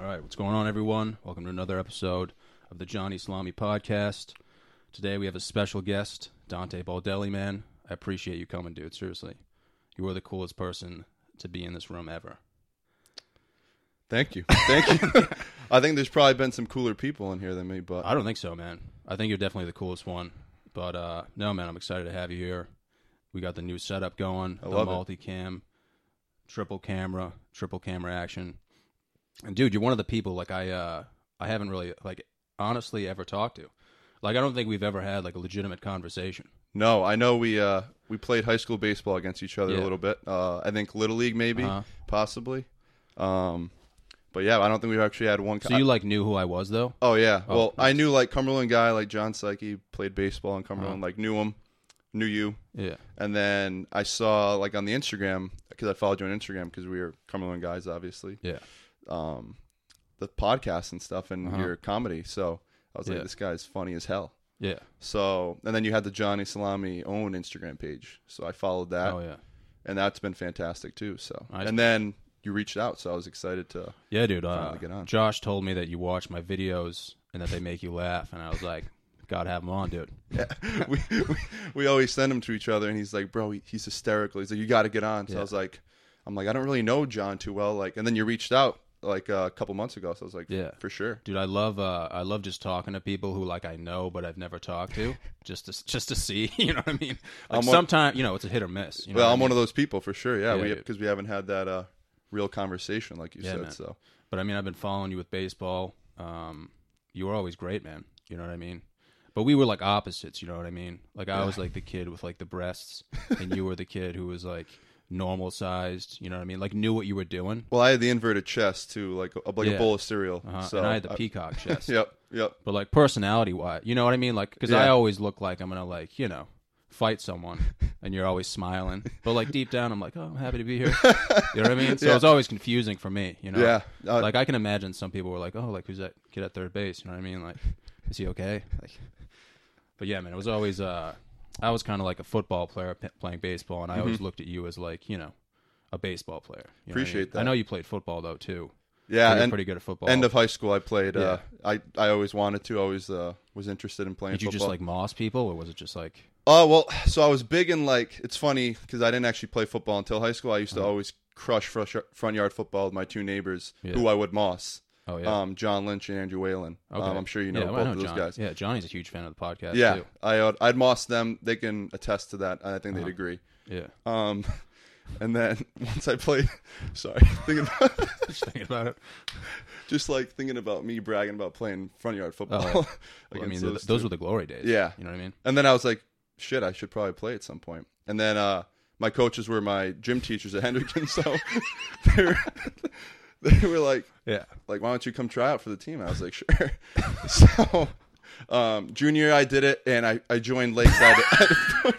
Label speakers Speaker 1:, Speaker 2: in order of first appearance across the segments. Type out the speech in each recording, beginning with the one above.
Speaker 1: All right, what's going on, everyone? Welcome to another episode of the Johnny Salami podcast. Today we have a special guest, Dante Baldelli. Man, I appreciate you coming, dude. Seriously, you are the coolest person to be in this room ever.
Speaker 2: Thank you. Thank you. I think there's probably been some cooler people in here than me, but
Speaker 1: I don't think so, man. I think you're definitely the coolest one. But uh, no, man, I'm excited to have you here. We got the new setup going,
Speaker 2: I
Speaker 1: the
Speaker 2: love it.
Speaker 1: multi-cam, triple camera, triple camera action. And dude, you're one of the people like I uh, I haven't really like honestly ever talked to. Like I don't think we've ever had like a legitimate conversation.
Speaker 2: no, I know we uh we played high school baseball against each other
Speaker 1: Yeah.
Speaker 2: a little bit. Uh I think little league maybe,
Speaker 1: Uh-huh.
Speaker 2: possibly. Um but yeah, I don't think we've actually had one
Speaker 1: So you like knew who I was though?
Speaker 2: Oh yeah.
Speaker 1: Oh,
Speaker 2: well, I knew like Cumberland guy like John Psyche played baseball in Cumberland,
Speaker 1: Uh-huh.
Speaker 2: like knew him, knew you.
Speaker 1: Yeah.
Speaker 2: And then I saw like on the Instagram because I followed you on Instagram because we were Cumberland guys obviously.
Speaker 1: Yeah.
Speaker 2: Um the podcast and stuff and
Speaker 1: Uh-huh.
Speaker 2: your comedy. So I was
Speaker 1: Yeah.
Speaker 2: like this guy's funny as hell.
Speaker 1: Yeah.
Speaker 2: So, and then you had the Johnny Salami own Instagram page. So I followed that,
Speaker 1: Oh yeah.
Speaker 2: and that's been fantastic too. So,
Speaker 1: Nice.
Speaker 2: and then you reached out, so I was excited to.
Speaker 1: Yeah, dude. Uh,
Speaker 2: get on.
Speaker 1: Josh told me that you watch my videos and that they make you laugh, and I was like, "God, have him on, dude."
Speaker 2: Yeah, we, we we always send them to each other, and he's like, "Bro, he, he's hysterical." He's like, "You got to get on." So
Speaker 1: Yeah.
Speaker 2: I was like, "I'm like, I don't really know John too well." Like, and then you reached out like uh, a couple months ago, so I was like,
Speaker 1: Yeah.
Speaker 2: for sure."
Speaker 1: Dude, I love uh, I love just talking to people who like I know but I've never talked to, just to just to see. You know what I mean? Like sometimes you know it's a hit or miss. You know
Speaker 2: well,
Speaker 1: what I
Speaker 2: I'm one of those people for sure. Yeah,
Speaker 1: Yeah,
Speaker 2: we because we haven't had that uh, real conversation like you
Speaker 1: Yeah,
Speaker 2: said.
Speaker 1: man.
Speaker 2: So
Speaker 1: But I mean, I've been following you with baseball. Um, you were always great, man. You know what I mean? But we were like opposites. You know what I mean? Like I
Speaker 2: Yeah.
Speaker 1: was like the kid with like the breasts, and you were the kid who was like normal sized. You know what I mean? Like knew what you were doing.
Speaker 2: well, I had the inverted chest too, like a, like
Speaker 1: Yeah.
Speaker 2: a bowl of cereal.
Speaker 1: Uh-huh.
Speaker 2: So
Speaker 1: and I had the peacock chest.
Speaker 2: Yep, yep.
Speaker 1: But like personality wise, you know what I mean? Like because I
Speaker 2: Yeah.
Speaker 1: always look like I'm gonna like you know fight someone, and you're always smiling. But like deep down, I'm like, oh, I'm happy to be here. You know what I mean? So it's always confusing for me. You know?
Speaker 2: Yeah, uh,
Speaker 1: Like I can imagine some people were like, oh, like who's that kid at third base? You know what I mean? Like, is he okay? Like, but yeah, man, it was always uh, I was kind of like a football player p- playing baseball, and I always looked at you as like you know. A baseball player. You know what I mean?
Speaker 2: Mm-hmm. Appreciate that.
Speaker 1: I know you played football though too.
Speaker 2: yeah,
Speaker 1: pretty,
Speaker 2: and
Speaker 1: pretty good at football.
Speaker 2: end of high school, I played. Uh, I I always wanted to. Always uh, was interested in playing.
Speaker 1: Did you just like moss people, or was it just like
Speaker 2: Oh well, so I was big in like. It's funny because I didn't actually play football until high school. I used to
Speaker 1: Uh-huh.
Speaker 2: always crush front front yard football with my two neighbors,
Speaker 1: Yeah.
Speaker 2: who I would moss.
Speaker 1: Oh yeah.
Speaker 2: Um, John Lynch and Andrew Whalen.
Speaker 1: Okay.
Speaker 2: Um, I'm sure you know
Speaker 1: yeah,
Speaker 2: both
Speaker 1: know
Speaker 2: of those
Speaker 1: John.
Speaker 2: guys.
Speaker 1: Yeah, Johnny's a huge fan of the podcast.
Speaker 2: Yeah,
Speaker 1: too.
Speaker 2: I uh, I'd moss them. They can attest to that. I think
Speaker 1: Uh-huh.
Speaker 2: they'd agree.
Speaker 1: yeah.
Speaker 2: Um, and then once I played, sorry, thinking about,
Speaker 1: Just thinking about it.
Speaker 2: just like thinking about me bragging about playing front yard football.
Speaker 1: Oh, yeah. Well, I mean,
Speaker 2: those
Speaker 1: those were the glory days.
Speaker 2: Yeah.
Speaker 1: you know what I mean.
Speaker 2: And then I was like, shit, I should probably play at some point. And then uh, my coaches were my gym teachers at Hendricken, so they were, they were like,
Speaker 1: Yeah.
Speaker 2: like, why don't you come try out for the team? I was like, sure. so um, junior I did it, and I, I joined Lakeside.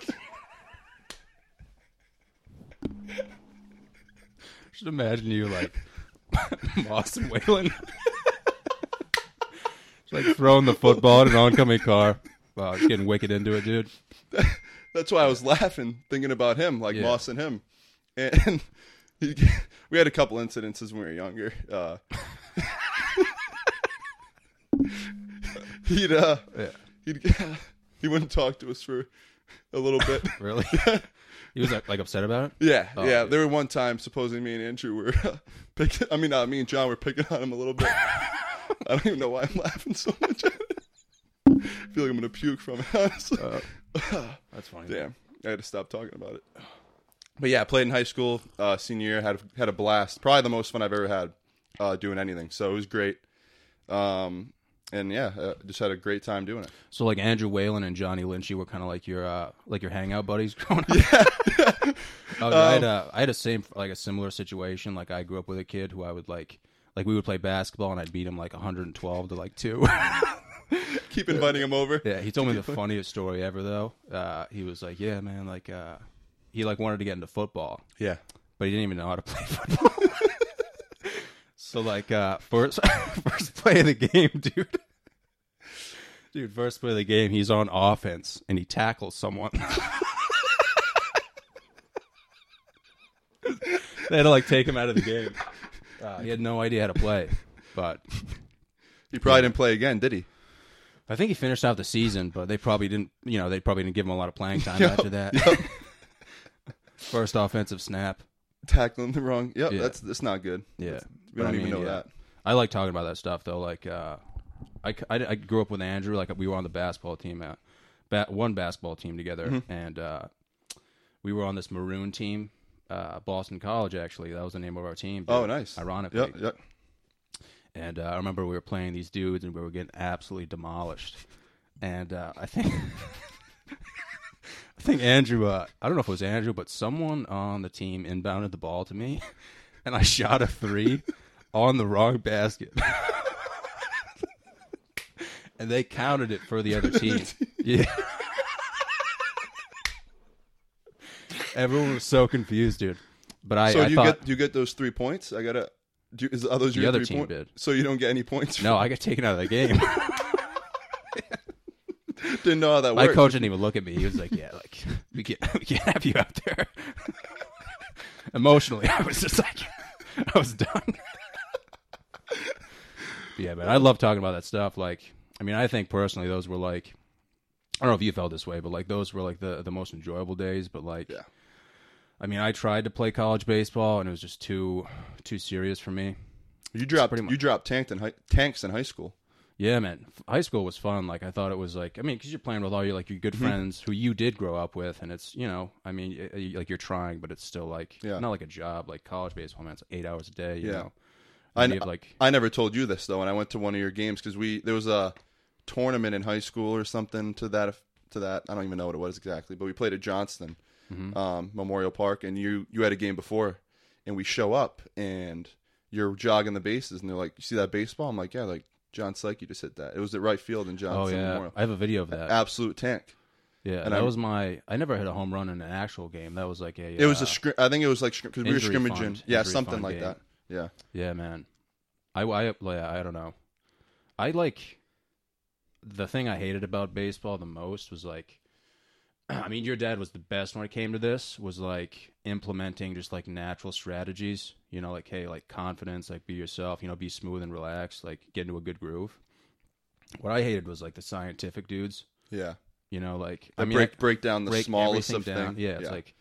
Speaker 1: Just imagine you like Moss and Whalen, like throwing the football at an oncoming car. Wow, just getting wicked into it, dude.
Speaker 2: That's why I was laughing, thinking about him, like
Speaker 1: Yeah.
Speaker 2: Moss and him. And we had a couple incidences when we were younger. Uh, he'd uh,
Speaker 1: Yeah.
Speaker 2: he'd he wouldn't talk to us for a little bit.
Speaker 1: Really? he was like, upset about it.
Speaker 2: Yeah,
Speaker 1: Oh,
Speaker 2: yeah.
Speaker 1: yeah.
Speaker 2: There were one time, supposedly me and Andrew were picking. I mean, uh, me and John were picking on him a little bit. I don't even know why I'm laughing so much. At it. I feel like I'm gonna puke from it. Honestly.
Speaker 1: That's funny.
Speaker 2: Damn, I had to stop talking about it. But yeah, I played in high school. Uh, senior year, had had a blast. Probably the most fun I've ever had uh, doing anything. So it was great. Um, and yeah, uh, just had a great time doing it.
Speaker 1: So like Andrew Whalen and Johnny Lynch, you were kind of like your uh, like your hangout buddies growing up. Yeah. oh, I
Speaker 2: Um,
Speaker 1: had a I had a same like a similar situation. Like I grew up with a kid who I would like like we would play basketball and I'd beat him like 112 to like two.
Speaker 2: Keep inviting him over.
Speaker 1: yeah, he told me the funniest story ever though. Uh, he was like, "Yeah, man, like uh, he like wanted to get into football,
Speaker 2: Yeah.
Speaker 1: but he didn't even know how to play football." so like uh, first first play of the game, dude. Dude, first play of the game, he's on offense and he tackles someone. they had to like take him out of the game. Uh, he had no idea how to play. But
Speaker 2: He probably didn't play again, did he?
Speaker 1: I think he finished out the season, but they probably didn't. You know, they probably didn't give him a lot of playing time after that. First offensive snap.
Speaker 2: Tackling the wrong. Yep,
Speaker 1: Yeah.
Speaker 2: that's that's not good.
Speaker 1: Yeah,
Speaker 2: We
Speaker 1: But
Speaker 2: don't
Speaker 1: I
Speaker 2: even
Speaker 1: mean,
Speaker 2: know
Speaker 1: yeah.
Speaker 2: that.
Speaker 1: I like talking about that stuff though. Like, uh, I, I, I grew up with Andrew. Like, we were on the basketball team at bat, one basketball team together,
Speaker 2: Mm-hmm.
Speaker 1: and uh, we were on this maroon team, uh, Boston College. Actually, that was the name of our team.
Speaker 2: Oh, nice.
Speaker 1: Ironically,
Speaker 2: Yep, yep.
Speaker 1: And uh, I remember we were playing these dudes, and we were getting absolutely demolished. And uh, I think, I think Andrew. Uh, I don't know if it was Andrew, but someone on the team inbounded the ball to me, and I shot a three on the wrong basket. and they counted it for the other team. Yeah. Everyone was so confused, dude. But I,
Speaker 2: so
Speaker 1: I
Speaker 2: you
Speaker 1: thought,
Speaker 2: get you get those three points. I gotta. Do, is are those
Speaker 1: The
Speaker 2: your
Speaker 1: other
Speaker 2: three
Speaker 1: team
Speaker 2: point-
Speaker 1: did.
Speaker 2: So you don't get any points.
Speaker 1: no, I got taken out of the game.
Speaker 2: Didn't know how that
Speaker 1: My
Speaker 2: worked.
Speaker 1: coach didn't even look at me. He was like, "Yeah, like we can't, we can't have you out there." Emotionally, I was just like, I was done. But yeah, man, I love talking about that stuff. Like, I mean, I think personally, those were like, I don't know if you felt this way, but like those were like the the most enjoyable days. But like,
Speaker 2: Yeah.
Speaker 1: I mean, I tried to play college baseball, and it was just too too serious for me.
Speaker 2: You dropped
Speaker 1: much-
Speaker 2: you dropped tanked in high, tanks in high school.
Speaker 1: Yeah, man. High school was fun. Like I thought it was like I mean, because you're playing with all your like your good friends who you did grow up with, and it's you know, I mean, y- y- like you're trying, but it's still like
Speaker 2: Yeah.
Speaker 1: not like a job. Like college baseball, man, it's eight hours a day. You
Speaker 2: Yeah.
Speaker 1: know,
Speaker 2: I
Speaker 1: And
Speaker 2: kn-
Speaker 1: have, like
Speaker 2: I never told you this though, when I went to one of your games because we there was a tournament in high school or something to that to that. I don't even know what it was exactly, but we played at Johnston
Speaker 1: Mm-hmm.
Speaker 2: um, Memorial Park, and you you had a game before, and we show up and you're jogging the bases, and they're like, "You see that baseball?" I'm like, "Yeah." Like John Psyche just hit that. It was at right field in
Speaker 1: oh yeah,
Speaker 2: Memorial.
Speaker 1: I have a video of that.
Speaker 2: Absolute tank.
Speaker 1: yeah,
Speaker 2: and
Speaker 1: that
Speaker 2: I-
Speaker 1: was my. I never hit a home run in an actual game. That was like a.
Speaker 2: It was
Speaker 1: uh,
Speaker 2: a scrim. I think it was like because we were scrimmaging.
Speaker 1: fund-
Speaker 2: yeah, something like
Speaker 1: game.
Speaker 2: that. Yeah.
Speaker 1: Yeah, man. I, I, yeah, I don't know. I like the thing I hated about baseball the most was like, I mean, your dad was the best when it came to this. Was like implementing just like natural strategies. You know, like hey, like confidence, like be yourself. You know, be smooth and relaxed. Like get into a good groove. What I hated was like the scientific dudes.
Speaker 2: Yeah.
Speaker 1: You know, like
Speaker 2: That
Speaker 1: I mean,
Speaker 2: break break down the
Speaker 1: break
Speaker 2: smallest of
Speaker 1: down.
Speaker 2: things.
Speaker 1: Yeah, it's like.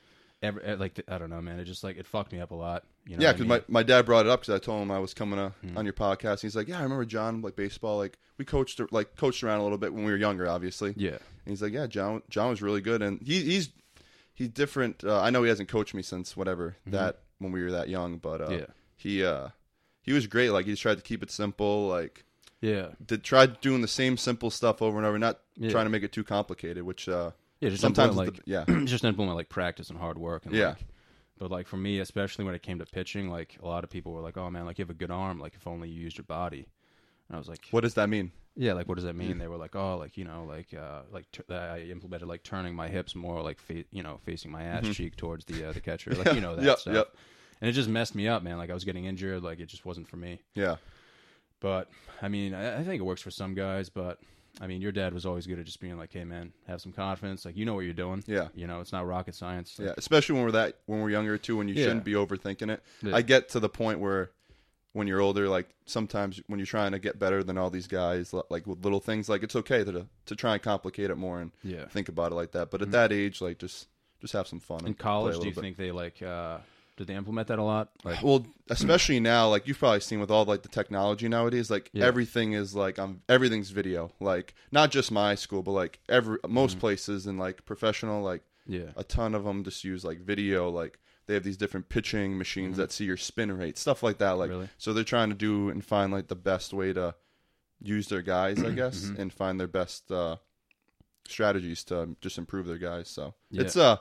Speaker 1: Every, eh, like I don't know, man. It just like it fucked me up a lot. You know
Speaker 2: yeah,
Speaker 1: what I
Speaker 2: because
Speaker 1: mean?
Speaker 2: my, my dad brought it up because I told him I was coming uh
Speaker 1: Hmm.
Speaker 2: on your podcast. and He's like, "Yeah, I remember John like baseball. Like we coached like coached around a little bit when we were younger, obviously."
Speaker 1: yeah,
Speaker 2: And he's like, "Yeah, John John was really good, and he, he's he's different. Uh, I know he hasn't coached me since whatever that when we were that young, but uh.
Speaker 1: Yeah.
Speaker 2: he uh he was great. Like he just tried to keep it simple. Like
Speaker 1: yeah,
Speaker 2: did tried doing the same simple stuff over and over, not
Speaker 1: Yeah.
Speaker 2: trying to make it too complicated. Which uh,
Speaker 1: yeah. Just
Speaker 2: sometimes
Speaker 1: like
Speaker 2: the- yeah,
Speaker 1: just implement like practice and hard work and
Speaker 2: Yeah.
Speaker 1: like but like for me especially when it came to pitching like a lot of people were like oh man like you have a good arm like if only you used your body and i was like
Speaker 2: what does that mean?
Speaker 1: yeah like what does that mean they were like oh like you know like uh like t- i implemented like turning my hips more like fa- you know facing my ass cheek towards the uh, the catcher like you know that
Speaker 2: Yep,
Speaker 1: stuff
Speaker 2: yep.
Speaker 1: and it just messed me up man like i was getting injured like it just wasn't for me
Speaker 2: Yeah,
Speaker 1: but I mean, I, I think it works for some guys. But I mean, your dad was always good at just being like, "Hey, man, have some confidence. Like, you know what you're doing.
Speaker 2: Yeah.
Speaker 1: You know, it's not rocket science. Like,
Speaker 2: yeah. Especially when we're that when we're younger too, when you
Speaker 1: Yeah.
Speaker 2: shouldn't be overthinking it.
Speaker 1: Yeah.
Speaker 2: I get to the point where when you're older, like sometimes when you're trying to get better than all these guys, like with little things, like it's okay to to try and complicate it more and
Speaker 1: Yeah.
Speaker 2: think about it like that. But at that age, like just just have some fun.
Speaker 1: In
Speaker 2: and
Speaker 1: college, do you
Speaker 2: bit.
Speaker 1: think they like? uh Did they implement that a lot? Like,
Speaker 2: Well, especially now, like you've probably seen with all like the technology nowadays, like
Speaker 1: Yeah.
Speaker 2: everything is like um everything's video. Like not just my school, but like every most
Speaker 1: Mm-hmm.
Speaker 2: places and like professional, like
Speaker 1: yeah,
Speaker 2: a ton of them just use like video. Like they have these different pitching machines that see your spin rate, stuff like that. Like
Speaker 1: Mm-hmm. Really?
Speaker 2: so, they're trying to do and find like the best way to use their guys, I guess,
Speaker 1: Mm-hmm.
Speaker 2: and find their best uh, strategies to just improve their guys. So
Speaker 1: Yeah.
Speaker 2: it's uh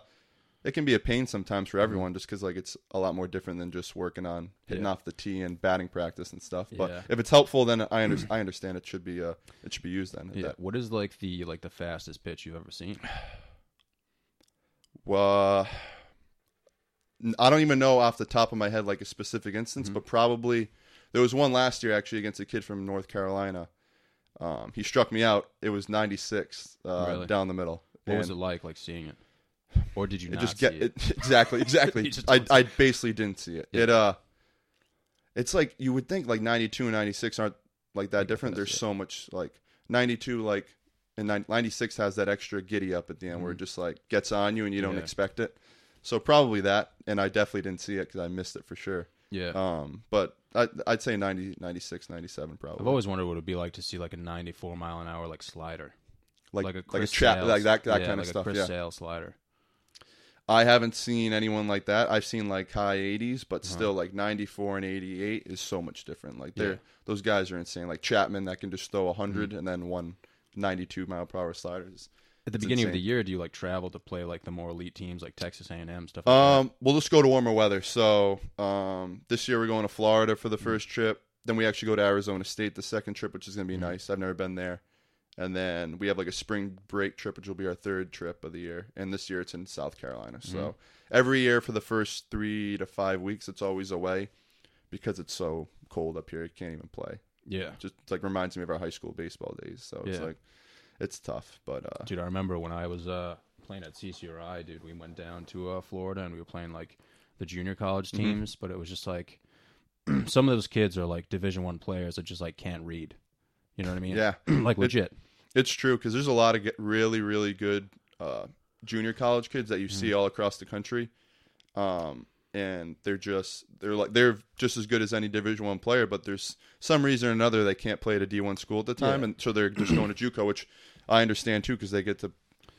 Speaker 2: it can be a pain sometimes for everyone just because like it's a lot more different than just working on hitting
Speaker 1: Yeah.
Speaker 2: off the tee and batting practice and stuff. But
Speaker 1: Yeah.
Speaker 2: if it's helpful, then I under- I understand it should be uh it should be used then.
Speaker 1: yeah.
Speaker 2: That-
Speaker 1: What is like the like the fastest pitch you've ever seen?
Speaker 2: Well, I don't even know off the top of my head like a specific instance,
Speaker 1: Mm-hmm.
Speaker 2: but probably there was one last year actually against a kid from North Carolina. Um, he struck me out. It was 96 uh,
Speaker 1: Really?
Speaker 2: down the middle.
Speaker 1: What was it like, like seeing it, or did you
Speaker 2: just
Speaker 1: see
Speaker 2: get
Speaker 1: it?
Speaker 2: it? exactly, exactly. I I basically didn't see it.
Speaker 1: Yeah.
Speaker 2: It uh, it's like you would think like 92 and 96 aren't like that different. There's
Speaker 1: it.
Speaker 2: so much like 92 like and 96 has that extra giddy up at the end where it just like gets on you and you don't
Speaker 1: Mm-hmm. Yeah.
Speaker 2: expect it. So probably that, and I definitely didn't see it because I missed it for sure.
Speaker 1: Yeah.
Speaker 2: Um, but I, I'd say 90, 96, 97 probably.
Speaker 1: I've always wondered what it'd be like to see like a 94 mile an hour like slider,
Speaker 2: like
Speaker 1: like a
Speaker 2: like a
Speaker 1: Chris
Speaker 2: trap
Speaker 1: Sales.
Speaker 2: like that that
Speaker 1: Yeah,
Speaker 2: kind
Speaker 1: like
Speaker 2: of stuff.
Speaker 1: Chris
Speaker 2: Yeah,
Speaker 1: Sale slider.
Speaker 2: I haven't seen anyone like that. I've seen like high 80s, but
Speaker 1: Uh-huh.
Speaker 2: still like 94 and 88 is so much different. Like they're
Speaker 1: Yeah. Mm-hmm.
Speaker 2: those guys are insane. Like Chapman that can just throw 100 and then one 92 mile per hour sliders.
Speaker 1: At the
Speaker 2: It's
Speaker 1: beginning of the year, do you like travel to play like the more elite teams like Texas A&M stuff? Like
Speaker 2: Um, we'll just go to warmer weather. So um, this year we're going to Florida for the
Speaker 1: Mm-hmm.
Speaker 2: first trip. Then we actually go to Arizona State the second trip, which is going to be
Speaker 1: Mm-hmm.
Speaker 2: nice. I've never been there. And then we have like a spring break trip, which will be our third trip of the year. And this year it's in South Carolina. So
Speaker 1: Mm-hmm.
Speaker 2: every year for the first three to five weeks, it's always away because it's so cold up here. You can't even play.
Speaker 1: yeah,
Speaker 2: Just like reminds me of our high school baseball days. So it's
Speaker 1: Yeah.
Speaker 2: like it's tough, but uh,
Speaker 1: dude. I remember when I was uh, playing at CCRI, dude. We went down to uh, Florida and we were playing like the junior college
Speaker 2: Mm-hmm.
Speaker 1: teams, but it was just like some of those kids are like Division One players that just like can't read. You know what I mean?
Speaker 2: yeah,
Speaker 1: like legit.
Speaker 2: It's true because there's a lot of really, really good uh, junior college kids that you see all across the country, um, and they're just they're like they're just as good as any Division One player. But there's some reason or another they can't play at a D1 school at the time,
Speaker 1: Yeah.
Speaker 2: and so they're just going to JUCO, which I understand too because they get to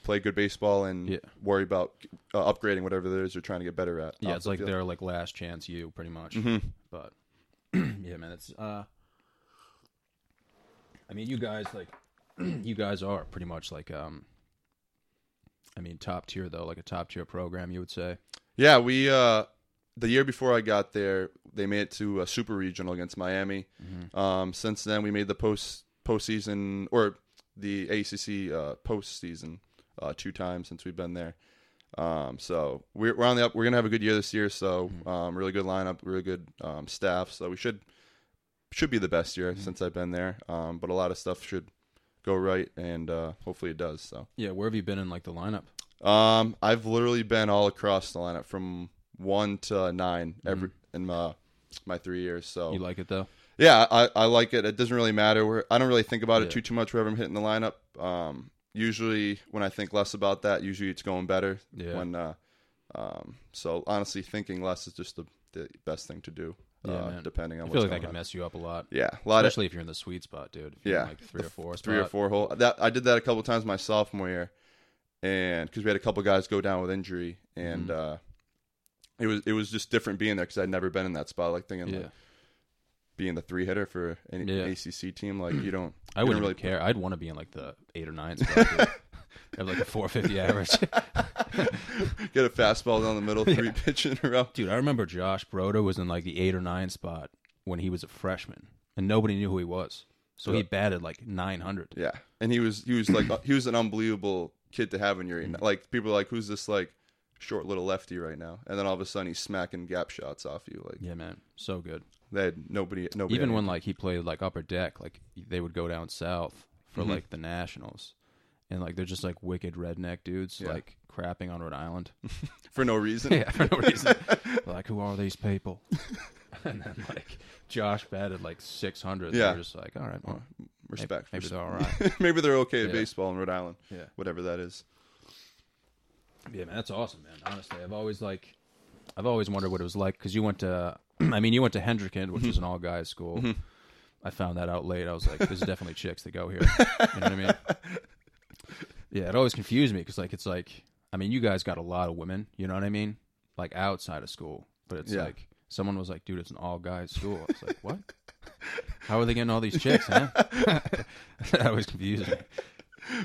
Speaker 2: play good baseball and
Speaker 1: Yeah.
Speaker 2: worry about uh, upgrading whatever it is they're trying to get better at.
Speaker 1: Yeah, it's like
Speaker 2: field.
Speaker 1: their like last chance you pretty much.
Speaker 2: Mhm.
Speaker 1: But yeah, man, it's uh I mean, you guys like you guys are pretty much like um I mean, top tier though, like a top tier program, you would say.
Speaker 2: Yeah, we uh the year before I got there, they made it to a super regional against Miami. Um, since then, we made the post postseason or the ACC uh, postseason uh, two times since we've been there. Um, so we're, we're on the up. We're gonna have a good year this year. So um, really good lineup, really good um, staff. So we should should be the best year since I've been there. Um, but a lot of stuff should go right, and uh, hopefully it does. So.
Speaker 1: Yeah, where have you been in like the lineup?
Speaker 2: Um, I've literally been all across the lineup from one to nine every in my my three years. So
Speaker 1: Mm-hmm. You like it though?
Speaker 2: yeah, I, I like it. It doesn't really matter where I don't really think about
Speaker 1: Yeah.
Speaker 2: it too too much wherever I'm hitting the lineup. Um, usually when I think less about that, usually it's going better.
Speaker 1: Yeah.
Speaker 2: When uh, um, so honestly, thinking less is just the, the best thing to do.
Speaker 1: Yeah,
Speaker 2: uh, depending on
Speaker 1: I
Speaker 2: what's
Speaker 1: feel like
Speaker 2: going
Speaker 1: that can
Speaker 2: on.
Speaker 1: mess you up a lot.
Speaker 2: Yeah, a lot of
Speaker 1: Especially if you're in the sweet spot, dude. If you're in,
Speaker 2: Yeah.
Speaker 1: like three or four
Speaker 2: three or four hole. That I did that a couple times my sophomore year, and because we had a couple guys go down with injury, and
Speaker 1: Mm-hmm.
Speaker 2: uh, it was it was just different being there because I'd never been in that spot. Like thinking
Speaker 1: Yeah.
Speaker 2: like being the three hitter for any
Speaker 1: Yeah.
Speaker 2: ACC team, like you don't.
Speaker 1: I
Speaker 2: you
Speaker 1: wouldn't
Speaker 2: don't
Speaker 1: really care. I'd want to be in like the eight or nine spot. Have like a 450 average.
Speaker 2: get a fastball down the middle, three pitch in a row.
Speaker 1: Dude, I remember Josh Broda was in like the eight or nine spot when he was a freshman, and nobody knew who he was. So he batted like 900.
Speaker 2: Yeah, and he was he was like he was an unbelievable kid to have in your
Speaker 1: Mm-hmm.
Speaker 2: like people are like who's this like short little lefty right now, and then all of a sudden he's smacking gap shots off you like
Speaker 1: Yeah, man, so good.
Speaker 2: they had nobody nobody
Speaker 1: Even when like he played like upper deck, like they would go down south for
Speaker 2: Mm-hmm.
Speaker 1: like the nationals, and like they're just like wicked redneck dudes,
Speaker 2: Yeah.
Speaker 1: like crapping on Rhode Island.
Speaker 2: for no reason.
Speaker 1: yeah, for no reason. like, who are these people? and then like Josh batted like 600.
Speaker 2: Yeah.
Speaker 1: They're just like, all right, well,
Speaker 2: Respect.
Speaker 1: maybe
Speaker 2: for
Speaker 1: they're all right.
Speaker 2: Maybe they're okay at
Speaker 1: Yeah.
Speaker 2: baseball in Rhode Island.
Speaker 1: Yeah.
Speaker 2: Whatever that is.
Speaker 1: Yeah, man, that's awesome, man. Honestly, I've always like, I've always wondered what it was like because you went to, I mean, you went to Hendricken, which is an mm-hmm. all guys school. Mm-hmm. I found that out late. I was like, there's definitely chicks that go here. You know what I mean? Yeah, it always confused me because like it's like, I mean, you guys got a lot of women. You know what I mean? Like outside of school, but it's
Speaker 2: Yeah.
Speaker 1: like someone was like, dude, it's an all guys school. I was like, what? How are they getting all these chicks, huh? that always confused me.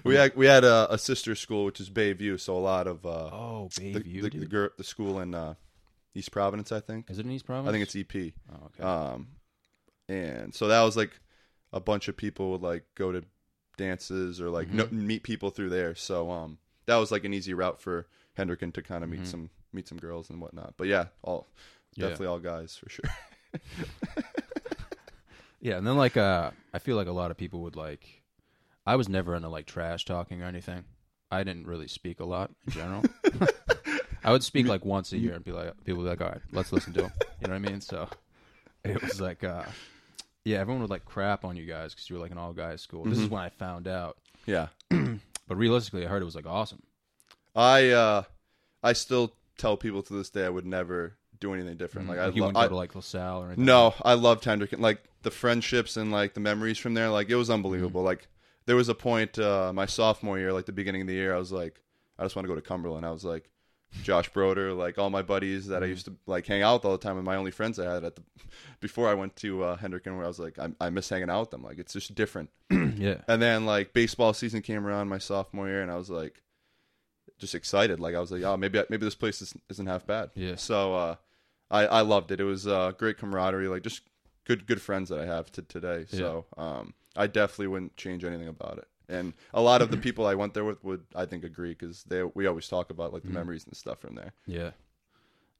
Speaker 2: We had we had a, a sister school which is Bayview, so a lot of uh,
Speaker 1: Oh,
Speaker 2: the
Speaker 1: baby,
Speaker 2: the, the, gir- the school in uh, East Providence, I think.
Speaker 1: is it in East Providence?
Speaker 2: I think it's EP.
Speaker 1: Oh, okay.
Speaker 2: Um, and so that was like a bunch of people would like go to dances or like
Speaker 1: Mm-hmm.
Speaker 2: meet people through there. So um, that was like an easy route for Hendricken to kind of
Speaker 1: Mm-hmm.
Speaker 2: meet some meet some girls and whatnot. But yeah, all
Speaker 1: Yeah.
Speaker 2: definitely all guys for sure.
Speaker 1: Yeah, and then like uh I feel like a lot of people would like I was never into like trash talking or anything. I didn't really speak a lot in general. I would speak like once a year and be like people would be like, All right, let's listen to him. You know what I mean? So it was like, uh, yeah, everyone would like crap on you guys because you were like an all guys school. This
Speaker 2: Mm-hmm.
Speaker 1: is when I found out.
Speaker 2: Yeah.
Speaker 1: But realistically, I heard it was like awesome.
Speaker 2: I uh I still tell people to this day I would never do anything different. Like I,
Speaker 1: you
Speaker 2: lo-
Speaker 1: wouldn't go
Speaker 2: I
Speaker 1: to like LaSalle or anything.
Speaker 2: no, I loved Hendrick. Like the friendships and like the memories from there, like it was unbelievable.
Speaker 1: Mm-hmm.
Speaker 2: Like there was a point uh my sophomore year, like the beginning of the year, I was like, I just want to go to Cumberland. I was like, Josh Broder, like all my buddies
Speaker 1: Mm-hmm.
Speaker 2: that I used to like hang out with all the time, and my only friends I had at the before I went to uh, Hendricken, where I was like, I, I miss hanging out with them. Like it's just different.
Speaker 1: yeah.
Speaker 2: And then like baseball season came around my sophomore year, and I was like, just excited. Like I was like, oh, maybe maybe this place is, isn't half bad.
Speaker 1: Yeah.
Speaker 2: So uh, I I loved it. It was uh, great camaraderie. Like just good good friends that I have to today. So um, I definitely wouldn't change anything about it. And a lot of the people I went there with would I think agree because they we always talk about like the
Speaker 1: Mm-hmm.
Speaker 2: memories and stuff from there.
Speaker 1: Yeah.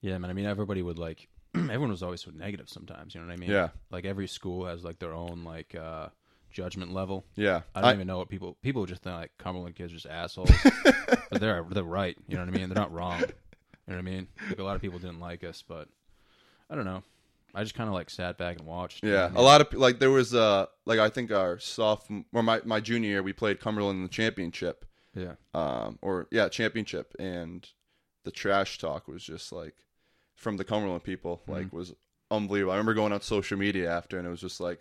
Speaker 1: Yeah, man. I mean, everybody would like, everyone was always so negative sometimes. You know what I mean?
Speaker 2: Yeah.
Speaker 1: Like every school has like their own like uh judgment level.
Speaker 2: Yeah.
Speaker 1: I don't
Speaker 2: I-
Speaker 1: even know what people people just think like Cumberland kids are just assholes, but they're they're right. You know what I mean? They're not wrong. You know what I mean? Like a lot of people didn't like us, but I don't know. I just kind of like sat back and watched.
Speaker 2: Yeah,
Speaker 1: And,
Speaker 2: a lot of like there was uh like I think our sophomore or my my junior year we played Cumberland in the championship.
Speaker 1: Yeah.
Speaker 2: um, or yeah, championship, and the trash talk was just like from the Cumberland people,
Speaker 1: Mm-hmm.
Speaker 2: like was unbelievable. I remember going on social media after, and it was just like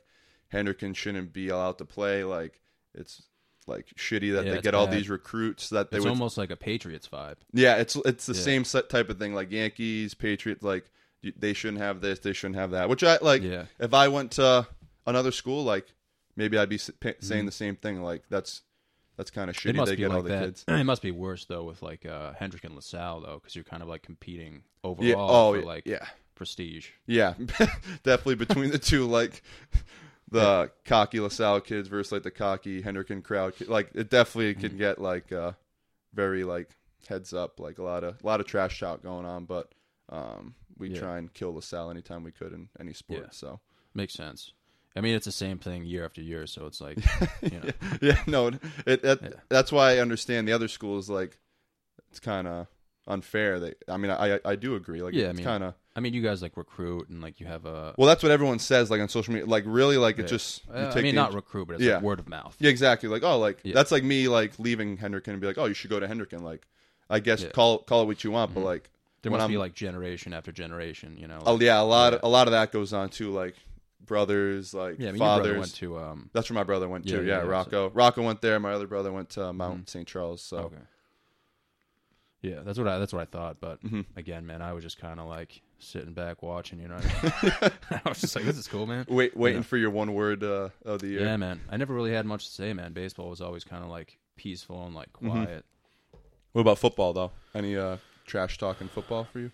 Speaker 2: Hendricken shouldn't be allowed to play. Like it's like shitty that
Speaker 1: Yeah,
Speaker 2: they get all these recruits that they
Speaker 1: It's
Speaker 2: would.
Speaker 1: almost like a Patriots vibe.
Speaker 2: yeah, it's it's the
Speaker 1: Yeah.
Speaker 2: same set type of thing. Like Yankees, Patriots, like they shouldn't have this, they shouldn't have that. Which I like.
Speaker 1: Yeah.
Speaker 2: If I went to another school, like maybe I'd be s- pa- saying the same thing. Like that's that's kind of
Speaker 1: Mm-hmm. It
Speaker 2: shitty.
Speaker 1: must
Speaker 2: They
Speaker 1: be
Speaker 2: get
Speaker 1: like
Speaker 2: all the
Speaker 1: that.
Speaker 2: kids.
Speaker 1: It must be worse though with like uh, Hendrick and LaSalle though, because you're kind of like competing overall
Speaker 2: Yeah. Oh,
Speaker 1: for
Speaker 2: yeah,
Speaker 1: like
Speaker 2: yeah.
Speaker 1: prestige.
Speaker 2: Yeah, definitely between the two, like the cocky LaSalle kids versus like the cocky Hendricken crowd. Kid. Like it definitely
Speaker 1: Mm-hmm.
Speaker 2: can get like uh very like heads up, like a lot of a lot of trash talk going on. But um, we
Speaker 1: Yeah.
Speaker 2: try and kill the cell anytime we could in any sport.
Speaker 1: Yeah.
Speaker 2: So
Speaker 1: Makes sense. I mean, it's the same thing year after year, so it's like, you know,
Speaker 2: yeah, no, it,
Speaker 1: Yeah.
Speaker 2: that's why I understand the other schools. Like it's kind of unfair. That I mean, I I, I do agree. Like
Speaker 1: Yeah, I
Speaker 2: it's
Speaker 1: mean-
Speaker 2: kind of.
Speaker 1: I mean, you guys like recruit and like you have a.
Speaker 2: Well, that's what everyone says, like on social media. Like, really, like it just. You
Speaker 1: Uh, I
Speaker 2: take
Speaker 1: mean,
Speaker 2: the
Speaker 1: not recruit, but it's
Speaker 2: Yeah.
Speaker 1: like word of mouth.
Speaker 2: Yeah, exactly. Like, oh, like
Speaker 1: Yeah.
Speaker 2: that's like me like leaving Hendricken and be like, oh, you should go to Hendricken. Like, I guess
Speaker 1: Yeah. Mm-hmm.
Speaker 2: call call it what you want, but like,
Speaker 1: There must
Speaker 2: I'm,
Speaker 1: be like generation after generation, you know.
Speaker 2: oh yeah, a lot
Speaker 1: Yeah.
Speaker 2: a lot of that goes on too, like brothers, like
Speaker 1: yeah, I mean,
Speaker 2: fathers.
Speaker 1: went to um.
Speaker 2: That's where my brother went
Speaker 1: Yeah,
Speaker 2: to.
Speaker 1: yeah,
Speaker 2: Yeah, Rocco. Rocco went there. My other brother went to Mount
Speaker 1: Mm-hmm.
Speaker 2: St. Charles. So
Speaker 1: Okay. Yeah, that's what I that's what I thought, but
Speaker 2: Mhm.
Speaker 1: again, man, I was just kind of like sitting back watching, you know. I, mean? I was just like, "This is cool, man."
Speaker 2: wait, waiting
Speaker 1: Yeah.
Speaker 2: for your one word uh, of the year.
Speaker 1: Yeah, man. I never really had much to say, man. Baseball was always kind of like peaceful and like
Speaker 2: Mm-hmm.
Speaker 1: quiet.
Speaker 2: What about football though? Any uh, trash talking football for you?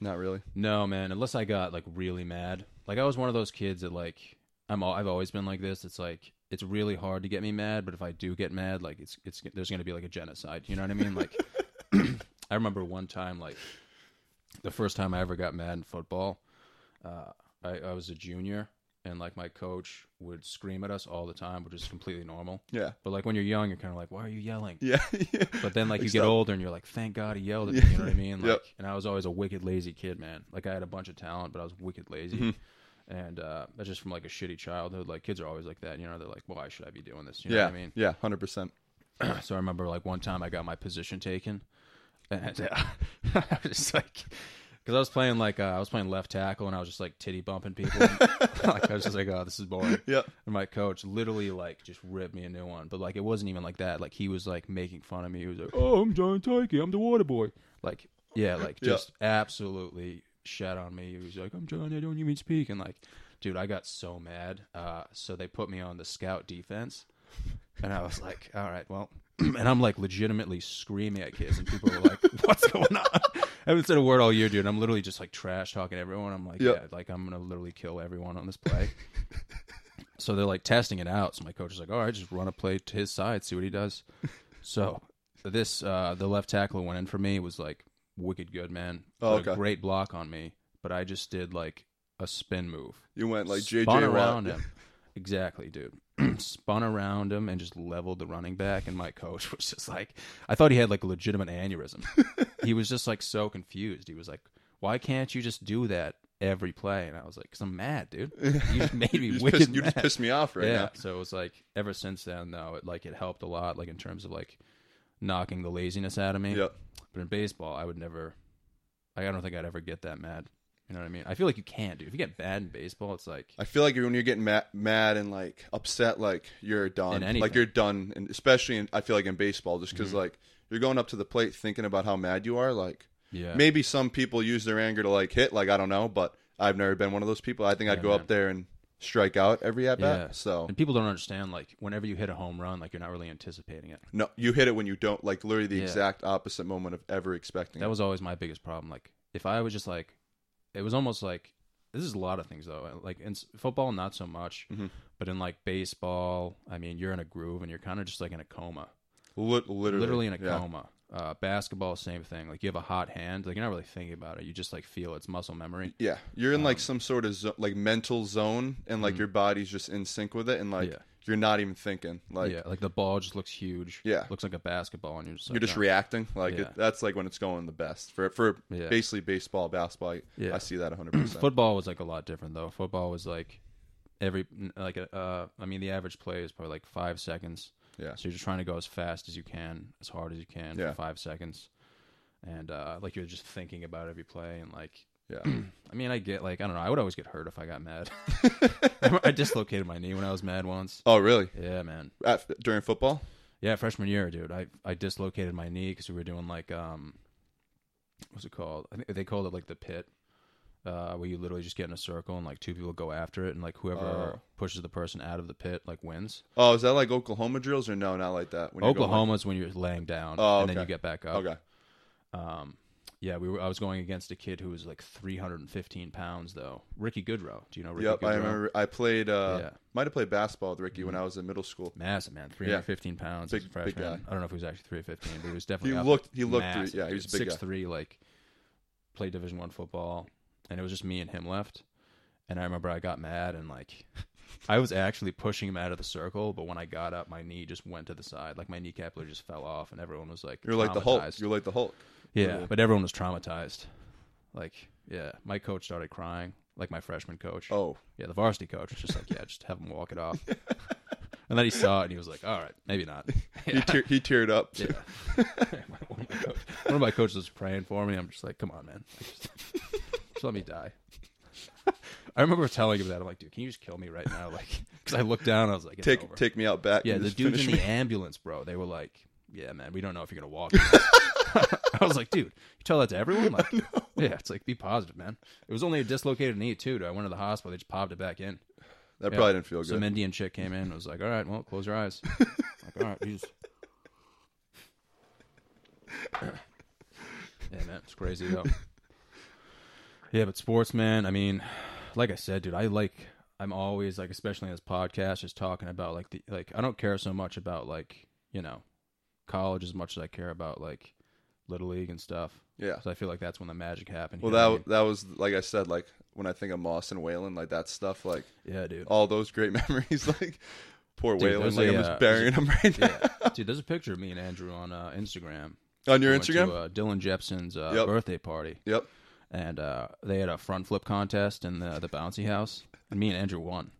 Speaker 2: Not really.
Speaker 1: No, man. Unless I got like really mad. Like I was one of those kids that like I'm. All, I've always been like this. It's like it's really hard to get me mad, but if I do get mad, like it's it's there's gonna be like a genocide. You know what I mean? Like I remember one time, like the first time I ever got mad in football. Uh, I, I was a junior, and like my coach would scream at us all the time, which is completely normal.
Speaker 2: Yeah.
Speaker 1: But like when you're young, you're kind of like, why are you yelling?
Speaker 2: Yeah. yeah.
Speaker 1: But then, like, you get older and you're like, thank God he yelled at me. You know what I mean? Like,
Speaker 2: Yep.
Speaker 1: and I was always a wicked lazy kid, man. Like, I had a bunch of talent, but I was wicked lazy.
Speaker 2: Mhm.
Speaker 1: And uh, that's just from like a shitty childhood. Like, kids are always like that. You know, they're like, why should I be doing this? You know
Speaker 2: yeah.
Speaker 1: what I mean?
Speaker 2: Yeah. Hundred percent.
Speaker 1: so I remember like one time I got my position taken, and uh, I was just like, because I was playing like uh, I was playing left tackle, and I was just like titty bumping people. like I was just like, oh, this is boring.
Speaker 2: Yeah.
Speaker 1: And my coach literally like just ripped me a new one, but like it wasn't even like that. Like he was like making fun of me. He was like, "Oh, I'm John Tyke. I'm the water boy." Like, yeah, like
Speaker 2: Yeah.
Speaker 1: just absolutely shat on me. He was like, "I'm John. I don't even speak." And like, dude, I got so mad. Uh, so they put me on the scout defense, and I was like, "All right, well." And I'm like legitimately screaming at kids, and people are like, "What's going on?" I haven't said a word all year, dude. I'm literally just like trash talking everyone. I'm like,
Speaker 2: Yeah.
Speaker 1: yeah, like I'm gonna literally kill everyone on this play. so they're like testing it out. So my coach is like, all right, just run a play to his side, see what he does. so this, uh, the left tackle went in for me was like wicked good, man.
Speaker 2: Oh,
Speaker 1: Put a
Speaker 2: okay.
Speaker 1: great block on me, but I just did like a spin move.
Speaker 2: You went like
Speaker 1: Spun
Speaker 2: JJ
Speaker 1: around
Speaker 2: Watt.
Speaker 1: him. Exactly, dude. Spun around him and just leveled the running back, and my coach was just like, I thought he had like a legitimate aneurysm. he was just like so confused. He was like, "Why can't you just do that every play, and I was like, "Cause I'm mad, dude. You just made me
Speaker 2: You
Speaker 1: wicked
Speaker 2: pissed, you just pissed me off right
Speaker 1: yeah.
Speaker 2: now.
Speaker 1: So it was like ever since then, though, it like it helped a lot, like in terms of like knocking the laziness out of me.
Speaker 2: Yep.
Speaker 1: But in baseball, I would never. Like, I don't think I'd ever get that mad. You know what I mean? I feel like you can't, dude. If you get bad in baseball, it's like
Speaker 2: I feel like when you're getting mad, mad and like upset, like you're done.
Speaker 1: In.
Speaker 2: Like you're done, and especially in, I feel like in baseball, just
Speaker 1: Mm-hmm.
Speaker 2: because like you're going up to the plate thinking about how mad you are. Like
Speaker 1: yeah,
Speaker 2: maybe some people use their anger to like hit. Like I don't know, but I've never been one of those people. I think I'd go
Speaker 1: man.
Speaker 2: up there and strike out every at bat.
Speaker 1: Yeah.
Speaker 2: So
Speaker 1: And people don't understand like whenever you hit a home run, like you're not really anticipating it.
Speaker 2: no, you hit it when you don't. Like literally the
Speaker 1: Yeah.
Speaker 2: exact opposite moment of ever expecting. It.
Speaker 1: That
Speaker 2: it.
Speaker 1: was always my biggest problem. Like if I was just like, it was almost like this is a lot of things though. Like in s- football, not so much,
Speaker 2: Mhm.
Speaker 1: but in like baseball, I mean, you're in a groove and you're kind of just like in a coma,
Speaker 2: Lit- literally,
Speaker 1: literally in a
Speaker 2: yeah.
Speaker 1: coma. Uh, basketball, same thing. Like you have a hot hand, like you're not really thinking about it. You just like feel it's muscle memory.
Speaker 2: Yeah, you're in like
Speaker 1: Um,
Speaker 2: some sort of zo- like mental zone, and like
Speaker 1: Mhm.
Speaker 2: your body's just in sync with it, and like
Speaker 1: Yeah.
Speaker 2: You're not even thinking. Like
Speaker 1: yeah, like the ball just looks huge.
Speaker 2: Yeah.
Speaker 1: looks like a basketball, and you're just like,
Speaker 2: you're just
Speaker 1: no.
Speaker 2: reacting. Like
Speaker 1: Yeah.
Speaker 2: it, that's like when it's going the best for for
Speaker 1: Yeah.
Speaker 2: basically baseball, basketball. I,
Speaker 1: Yeah.
Speaker 2: I see that 100. percent
Speaker 1: Football was like a lot different though. Football was like every like a, uh, I mean, the average play is probably like five seconds.
Speaker 2: Yeah.
Speaker 1: So you're just trying to go as fast as you can, as hard as you can
Speaker 2: Yeah.
Speaker 1: for five seconds, and uh, like you're just thinking about every play and like.
Speaker 2: Yeah,
Speaker 1: I mean, I get like I don't know. I would always get hurt if I got mad. I dislocated my knee when I was mad once.
Speaker 2: Oh, really?
Speaker 1: Yeah, man.
Speaker 2: At, during football?
Speaker 1: Yeah, freshman year, dude. I I dislocated my knee because we were doing like um, what's it called? I think they called it like the pit, uh, where you literally just get in a circle and like two people go after it, and like whoever
Speaker 2: Oh.
Speaker 1: pushes the person out of the pit like wins.
Speaker 2: Oh, is that like Oklahoma drills or no? Not like that. When you're going,
Speaker 1: Oklahoma's when you're laying down
Speaker 2: Oh,
Speaker 1: and then
Speaker 2: okay.
Speaker 1: you get back up.
Speaker 2: okay.
Speaker 1: Um, yeah, we were. I was going against a kid who was like 315 pounds though. Ricky Goodrow. Do you know Ricky
Speaker 2: Yep,
Speaker 1: Goodrow?
Speaker 2: I remember. I played. uh
Speaker 1: Yeah.
Speaker 2: Might have played basketball with Ricky when I was in middle school.
Speaker 1: Massive man, 315 pounds.
Speaker 2: Big-
Speaker 1: a
Speaker 2: big guy.
Speaker 1: I don't know if he was actually 315, but he was definitely.
Speaker 2: He looked- he looked
Speaker 1: Massive,
Speaker 2: yeah, he was a big
Speaker 1: six three. Like played Division One football, and it was just me and him left. And I remember I got mad and like I was actually pushing him out of the circle, but when I got up, my knee just went to the side. Like my kneecap just fell off, and everyone was like,
Speaker 2: You're like the Hulk. You're like the Hulk.
Speaker 1: Yeah,
Speaker 2: Literally.
Speaker 1: but everyone was traumatized. Like, yeah, my coach started crying, like my freshman coach.
Speaker 2: Oh,
Speaker 1: Yeah, the varsity coach was just like, yeah, just have him walk it off. and then he saw it and he was like, all right, maybe not.
Speaker 2: he, tear, he teared up.
Speaker 1: Yeah. one, of my coach, one of my coaches was praying for me. I'm just like, come on, man. Like, just, just let me die. I remember telling him that. I'm like, dude, can you just kill me right now? Like, because I looked down I was like,
Speaker 2: Take
Speaker 1: over.
Speaker 2: take me out back.
Speaker 1: yeah, the dudes in the ambulance, bro, they were like, yeah, man, we don't know if you're going to walk. I was like, dude, you tell that to everyone? Like, yeah, it's like, be positive, man. It was only a dislocated knee, too. I went to the hospital. They just popped it back in.
Speaker 2: That
Speaker 1: Yeah.
Speaker 2: probably didn't feel good. Some.
Speaker 1: Indian chick came in and was like, all right, well, close your eyes. like, all right, he's. yeah, man, it's crazy, though. Yeah, but sports, man, I mean, like I said, dude, I like, I'm always, like, especially in this podcast, just talking about, like, the, like, I don't care so much about, like, you know, college as much as I care about, like, Little League and stuff.
Speaker 2: Yeah.
Speaker 1: So I feel like that's when the magic happened.
Speaker 2: Well,
Speaker 1: I
Speaker 2: that that was like I said. Like when I think of Moss and Whalen, like that stuff. Like
Speaker 1: yeah, dude.
Speaker 2: all those great memories. Like poor
Speaker 1: Dude,
Speaker 2: Whalen. Like I'm
Speaker 1: uh,
Speaker 2: just burying him right now.
Speaker 1: yeah, dude. There's a picture of me and Andrew on uh, Instagram.
Speaker 2: On your
Speaker 1: We
Speaker 2: Instagram.
Speaker 1: to, uh, Dylan Jepson's uh,
Speaker 2: Yep.
Speaker 1: birthday party,
Speaker 2: yep.
Speaker 1: and uh, they had a front flip contest in the the bouncy house, and me and Andrew won.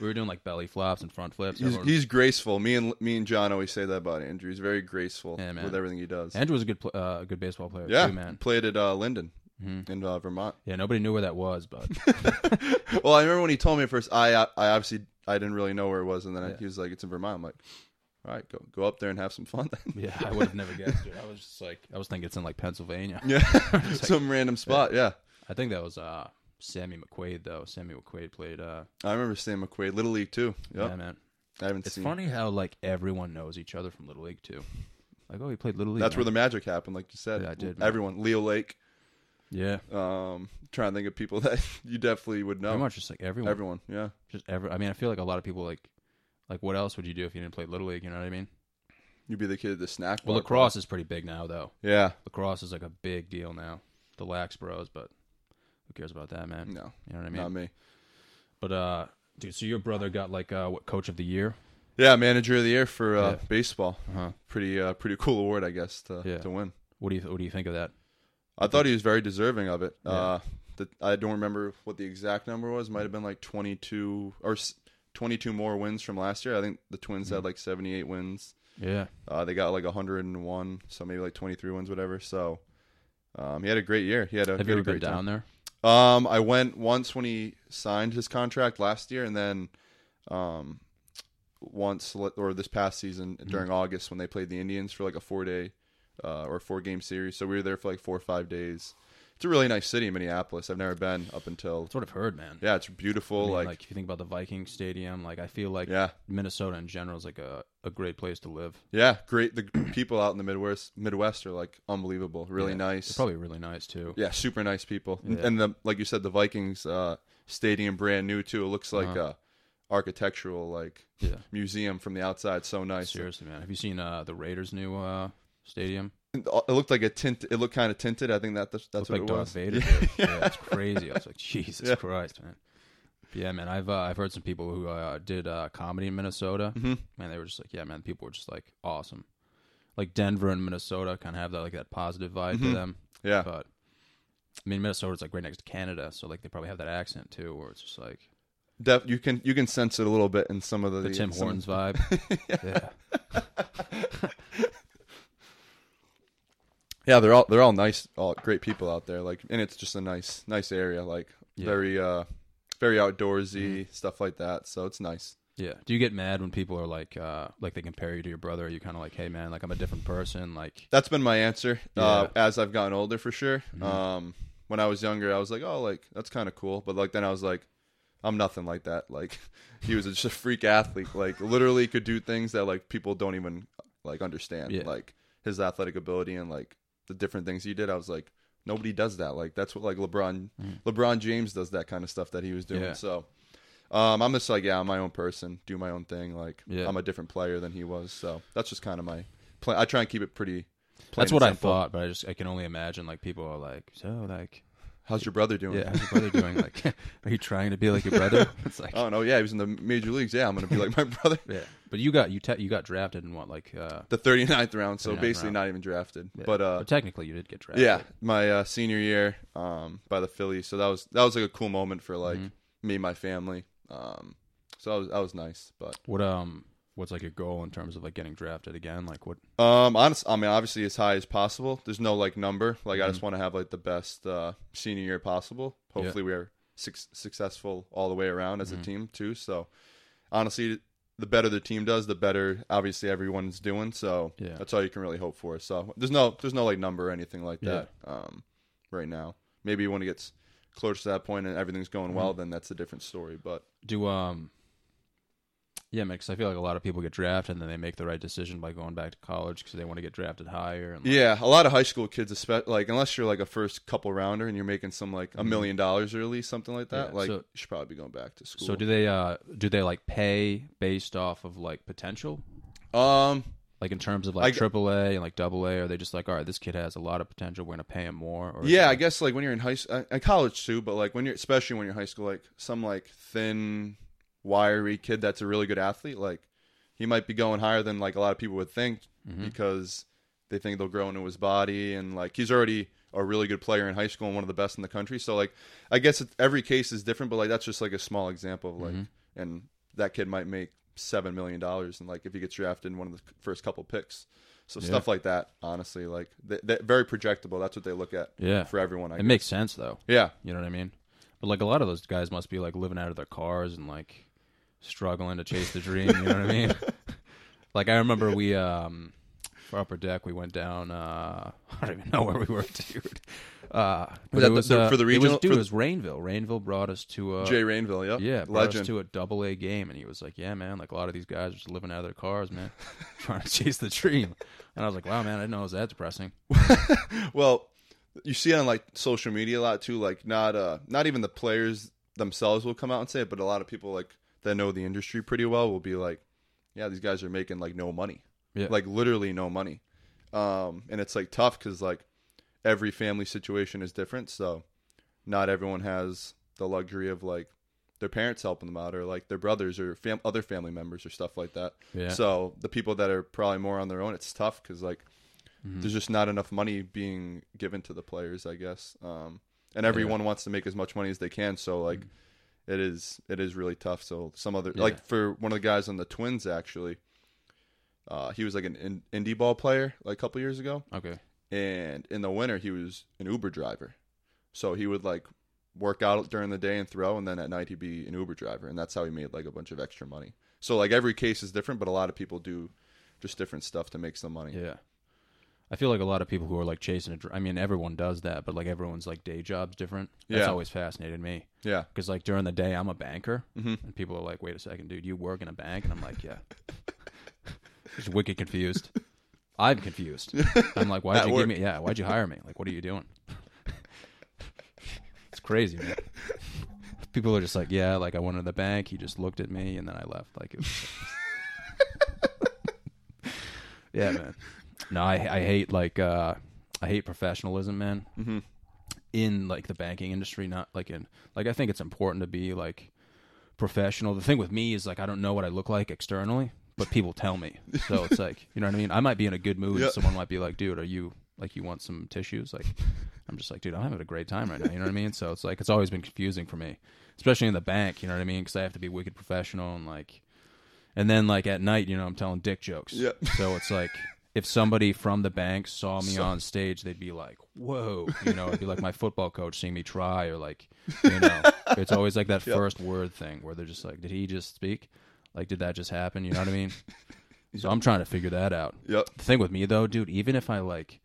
Speaker 1: We were doing like belly flops and front flips.
Speaker 2: He's,
Speaker 1: Everyone-
Speaker 2: he's graceful. Me and me and John always say that about Andrew. He's very graceful
Speaker 1: Yeah, man.
Speaker 2: with everything he does.
Speaker 1: Andrew was a good pl- uh, good baseball player
Speaker 2: yeah,
Speaker 1: too, man.
Speaker 2: played at uh, Lyndon
Speaker 1: Mhm.
Speaker 2: in uh, Vermont.
Speaker 1: Yeah, nobody knew where that was, but
Speaker 2: well, I remember when he told me at first. I I obviously I didn't really know where it was, and then I- he was like, "It's in Vermont." I'm like, "All right, go go up there and have some fun." Then.
Speaker 1: yeah, I would have never guessed. Dude. I was just like, I was thinking it's in like Pennsylvania.
Speaker 2: yeah, some random spot. Yeah.
Speaker 1: I think that was uh, Sammy McQuaid though. Sammy McQuaid played. Uh,
Speaker 2: I remember Sammy McQuaid, Little League too. Yep.
Speaker 1: Yeah, man.
Speaker 2: I haven't
Speaker 1: It's
Speaker 2: seen.
Speaker 1: funny how like everyone knows each other from Little League too. Like, oh, he played Little League.
Speaker 2: That's where the magic happened, like you said.
Speaker 1: Yeah, I did, man.
Speaker 2: Everyone, Leo Lake.
Speaker 1: yeah,
Speaker 2: Um, trying to think of people that you definitely would know.
Speaker 1: pretty much just like everyone.
Speaker 2: Everyone, yeah.
Speaker 1: Just ever. I mean, I feel like a lot of people like, like, what else would you do if you didn't play Little League? You know what I mean?
Speaker 2: You'd be the kid at the snack
Speaker 1: Well, lacrosse is pretty big now, though.
Speaker 2: Yeah.
Speaker 1: Lacrosse is like a big deal now. The lax bros, but cares about that, man?
Speaker 2: No,
Speaker 1: You know what I mean?
Speaker 2: not me.
Speaker 1: But uh, dude, so your brother got like uh, what coach of the year?
Speaker 2: Yeah, manager of the year for uh,
Speaker 1: Yeah.
Speaker 2: baseball.
Speaker 1: Uh huh.
Speaker 2: Pretty, uh, pretty cool award, I guess, to
Speaker 1: Yeah.
Speaker 2: to win.
Speaker 1: What do you What do you think of that?
Speaker 2: I thought he was very deserving of it.
Speaker 1: Yeah.
Speaker 2: Uh, the, I don't remember what the exact number was. Might have been like 22 or 22 more wins from last year. I think the Twins
Speaker 1: Mm.
Speaker 2: had like 78 wins.
Speaker 1: Yeah.
Speaker 2: Uh, they got like 101, so maybe like 23 wins, whatever. So um, he had a great year. He had a,
Speaker 1: Have
Speaker 2: he
Speaker 1: you ever been
Speaker 2: great
Speaker 1: down
Speaker 2: time.
Speaker 1: there?
Speaker 2: Um, I went once when he signed his contract last year, and then um, once or this past season
Speaker 1: Mm-hmm.
Speaker 2: during August when they played the Indians for like a four day uh, or four game series. So we were there for like four or five days. It's a really nice city, Minneapolis. I've never been up until
Speaker 1: That's what I've heard, man.
Speaker 2: yeah, it's
Speaker 1: I
Speaker 2: beautiful.
Speaker 1: mean,
Speaker 2: like,
Speaker 1: like, if you think about the Viking Stadium, like I feel like
Speaker 2: yeah,
Speaker 1: Minnesota in general is like a, a great place to live.
Speaker 2: yeah, great. The people out in the Midwest Midwest are like unbelievable, really
Speaker 1: Yeah.
Speaker 2: nice.
Speaker 1: Probably really nice too.
Speaker 2: Yeah, super nice people. And-
Speaker 1: Yeah.
Speaker 2: And the like you said, the Vikings uh, stadium brand new too. It looks like
Speaker 1: Uh-huh.
Speaker 2: a architectural like
Speaker 1: Yeah.
Speaker 2: museum from the outside. So nice.
Speaker 1: Seriously, man. Have you seen uh, the Raiders' new uh, stadium?
Speaker 2: It looked like a tint. It looked kind of tinted. I think that that's, that's what
Speaker 1: like
Speaker 2: it
Speaker 1: Darth
Speaker 2: was.
Speaker 1: Vader.
Speaker 2: Yeah.
Speaker 1: Yeah. it's crazy. I was like, Jesus
Speaker 2: Yeah.
Speaker 1: Christ, man. Yeah, man. I've uh, I've heard some people who uh, did uh, comedy in Minnesota.
Speaker 2: Mhm.
Speaker 1: Man, they were just like, yeah, man. People were just like awesome. Like Denver and Minnesota kind of have that like that positive vibe to
Speaker 2: Mhm.
Speaker 1: them.
Speaker 2: Yeah,
Speaker 1: But I mean, Minnesota's like right next to Canada, so like they probably have that accent too, where it's just like
Speaker 2: Def, you can you can sense it a little bit in some of the,
Speaker 1: the Tim Hortons vibe. yeah.
Speaker 2: Yeah, they're all they're all nice, all great people out there. Like, and it's just a nice nice area. Like
Speaker 1: Yeah.
Speaker 2: very uh very outdoorsy stuff like that. So it's nice.
Speaker 1: Yeah. Do you get mad when people are like, uh, like they compare you to your brother? Are you kind of like, hey man, like I'm a different person? Like,
Speaker 2: That's been my answer uh, as I've gotten older, for sure.
Speaker 1: Mhm.
Speaker 2: Um, when I was younger, I was like, oh, like that's kind of cool. But like then I was like, I'm nothing like that. Like he was just a freak athlete. Like literally could do things that like people don't even like understand.
Speaker 1: Yeah.
Speaker 2: Like his athletic ability and like the different things he did. I was like, nobody does that. Like that's what like LeBron
Speaker 1: Mhm.
Speaker 2: LeBron James does that kind of stuff that he was doing.
Speaker 1: Yeah.
Speaker 2: So. Um, I'm just like, yeah, I'm my own person, do my own thing. Like,
Speaker 1: Yeah.
Speaker 2: I'm a different player than he was, so that's just kind of my plan. I try and keep it pretty.
Speaker 1: that's what I thought, but I just I can only imagine like people are like, so like,
Speaker 2: How's your brother doing?
Speaker 1: yeah, how's your brother doing? Like, are you trying to be like your brother? It's like,
Speaker 2: Oh no, yeah, he was in the major leagues. Yeah, I'm gonna be like my brother.
Speaker 1: yeah. But you got you te- you got drafted in what like, uh,
Speaker 2: The 39th round, so
Speaker 1: 39th
Speaker 2: basically
Speaker 1: round.
Speaker 2: not even drafted.
Speaker 1: yeah.
Speaker 2: But uh,
Speaker 1: technically you did get drafted.
Speaker 2: yeah, my uh, senior year um, by the Phillies. So that was that was like a cool moment for like
Speaker 1: Mhm.
Speaker 2: me and my family. Um, so that was that was nice. But
Speaker 1: What um, what's like your goal in terms of like getting drafted again? Like what?
Speaker 2: um, honest, I mean, obviously as high as possible. There's no like number. Like I just
Speaker 1: Mhm.
Speaker 2: want to have like the best uh, senior year possible. Hopefully we are suc successful all the way around as a team too. So honestly, the better the team does, the better obviously everyone's doing. So
Speaker 1: Yeah.
Speaker 2: that's all you can really hope for. So there's no there's no like number or anything like
Speaker 1: Yeah.
Speaker 2: that um, right now. Maybe when it gets closer to that point and everything's going well,
Speaker 1: Mhm.
Speaker 2: then that's a different story. But
Speaker 1: Do um. Yeah, because I feel like a lot of people get drafted and then they make the right decision by going back to college because they want to get drafted higher. And like,
Speaker 2: yeah, a lot of high school kids, espe- like unless you're like a first couple rounder and you're making some like a
Speaker 1: Mhm.
Speaker 2: million dollars or at least something like that,
Speaker 1: Yeah,
Speaker 2: like
Speaker 1: so-
Speaker 2: you should probably be going back to school.
Speaker 1: So do they uh do they like pay based off of like potential?
Speaker 2: um
Speaker 1: Like in terms of like
Speaker 2: g-
Speaker 1: triple A and like double A, are they just like, all right, this kid has a lot of potential, we're gonna pay him more? Or
Speaker 2: yeah, I
Speaker 1: like-
Speaker 2: guess like when you're in high school, and college too, but like when you're especially when you're in high school, like some like thin, wiry kid that's a really good athlete, like he might be going higher than like a lot of people would think
Speaker 1: Mhm.
Speaker 2: because they think they'll grow into his body and like he's already a really good player in high school and one of the best in the country. So like I guess every case is different, but like that's just like a small example of like
Speaker 1: Mhm.
Speaker 2: and that kid might make seven million dollars and like if he gets drafted in one of the first couple picks. So
Speaker 1: Yeah.
Speaker 2: stuff like that, honestly, like they very projectable. That's what they look at
Speaker 1: yeah,
Speaker 2: for everyone. I
Speaker 1: it
Speaker 2: guess.
Speaker 1: makes sense though.
Speaker 2: yeah,
Speaker 1: You know what I mean? But like a lot of those guys must be like living out of their cars and like struggling to chase the dream. You know what I mean? Like I remember we um for upper deck we went down. uh I don't even know where we were, dude. Uh,
Speaker 2: Was that
Speaker 1: was
Speaker 2: the-
Speaker 1: uh,
Speaker 2: for the
Speaker 1: It
Speaker 2: regional-
Speaker 1: was, dude, it was Rainville. Rainville brought us to uh,
Speaker 2: Jay Rainville. Yep.
Speaker 1: Yeah, brought us to a double A game, and he was like, "Yeah, man, like a lot of these guys are just living out of their cars, man, trying to chase the dream." And I was like, "Wow, man, I didn't know it was that depressing."
Speaker 2: well, you see it on like social media a lot too. Like not uh not even the players themselves will come out and say it, but a lot of people like that know the industry pretty well will be like, yeah, these guys are making like no money,
Speaker 1: Yeah,
Speaker 2: like literally no money. Um, and it's like tough because like every family situation is different, so not everyone has the luxury of like their parents helping them out or like their brothers or fam- other family members or stuff like that.
Speaker 1: yeah,
Speaker 2: So the people that are probably more on their own, it's tough because like
Speaker 1: Mhm.
Speaker 2: there's just not enough money being given to the players, I guess. Um, and everyone wants to make as much money as they can. So like, it is it is really tough. So some other
Speaker 1: Yeah.
Speaker 2: like for one of the guys on the Twins actually, uh, he was like an in, indie ball player like a couple years ago,
Speaker 1: Okay.
Speaker 2: and in the winter he was an Uber driver. So he would like work out during the day and throw, and then at night he'd be an Uber driver, and that's how he made like a bunch of extra money. So like every case is different, but a lot of people do just different stuff to make some money.
Speaker 1: Yeah. I feel like a lot of people who are like chasing a dr- I mean, everyone does that, but like everyone's like day job's different. That's
Speaker 2: Yeah.
Speaker 1: always fascinated me.
Speaker 2: Yeah.
Speaker 1: Because like during the day, I'm a banker,
Speaker 2: Mhm.
Speaker 1: and people are like, "Wait a second, dude, you work in a bank?" And I'm like, "Yeah." Just wicked confused. I'm confused. I'm like, "Why'd
Speaker 2: At
Speaker 1: you
Speaker 2: work.
Speaker 1: give me? Yeah, why'd you hire me? Like, what are you doing?" it's crazy, man. People are just like, "Yeah, like I went to the bank. He just looked at me, and then I left." Like, it was yeah, man. No, I I hate like uh I hate professionalism, man.
Speaker 2: Hmm
Speaker 1: in like the banking industry not like in like i think it's important to be like professional. The thing with me is like i don't know what i look like externally but people tell me. So it's like you know what i mean? I might be in a good mood.
Speaker 2: Yeah.
Speaker 1: someone might be like dude are you like you want some tissues? Like i'm just like dude i'm having a great time right now. You know what i mean? So it's like it's always been confusing for me especially in the bank you know what i mean? Because i have to be wicked professional and like and then like at night you know i'm telling dick jokes.
Speaker 2: Yeah.
Speaker 1: so it's like if somebody from the bank saw me
Speaker 2: So-
Speaker 1: on stage, they'd be like, "Whoa!" You know, it'd be like my football coach seeing me try, or like, you know, it's always like that
Speaker 2: Yep.
Speaker 1: first word thing where they're just like, "Did he just speak? Like, did that just happen?" You know what I mean? so I'm trying to figure that out.
Speaker 2: Yep.
Speaker 1: The thing with me though, dude, even if I like,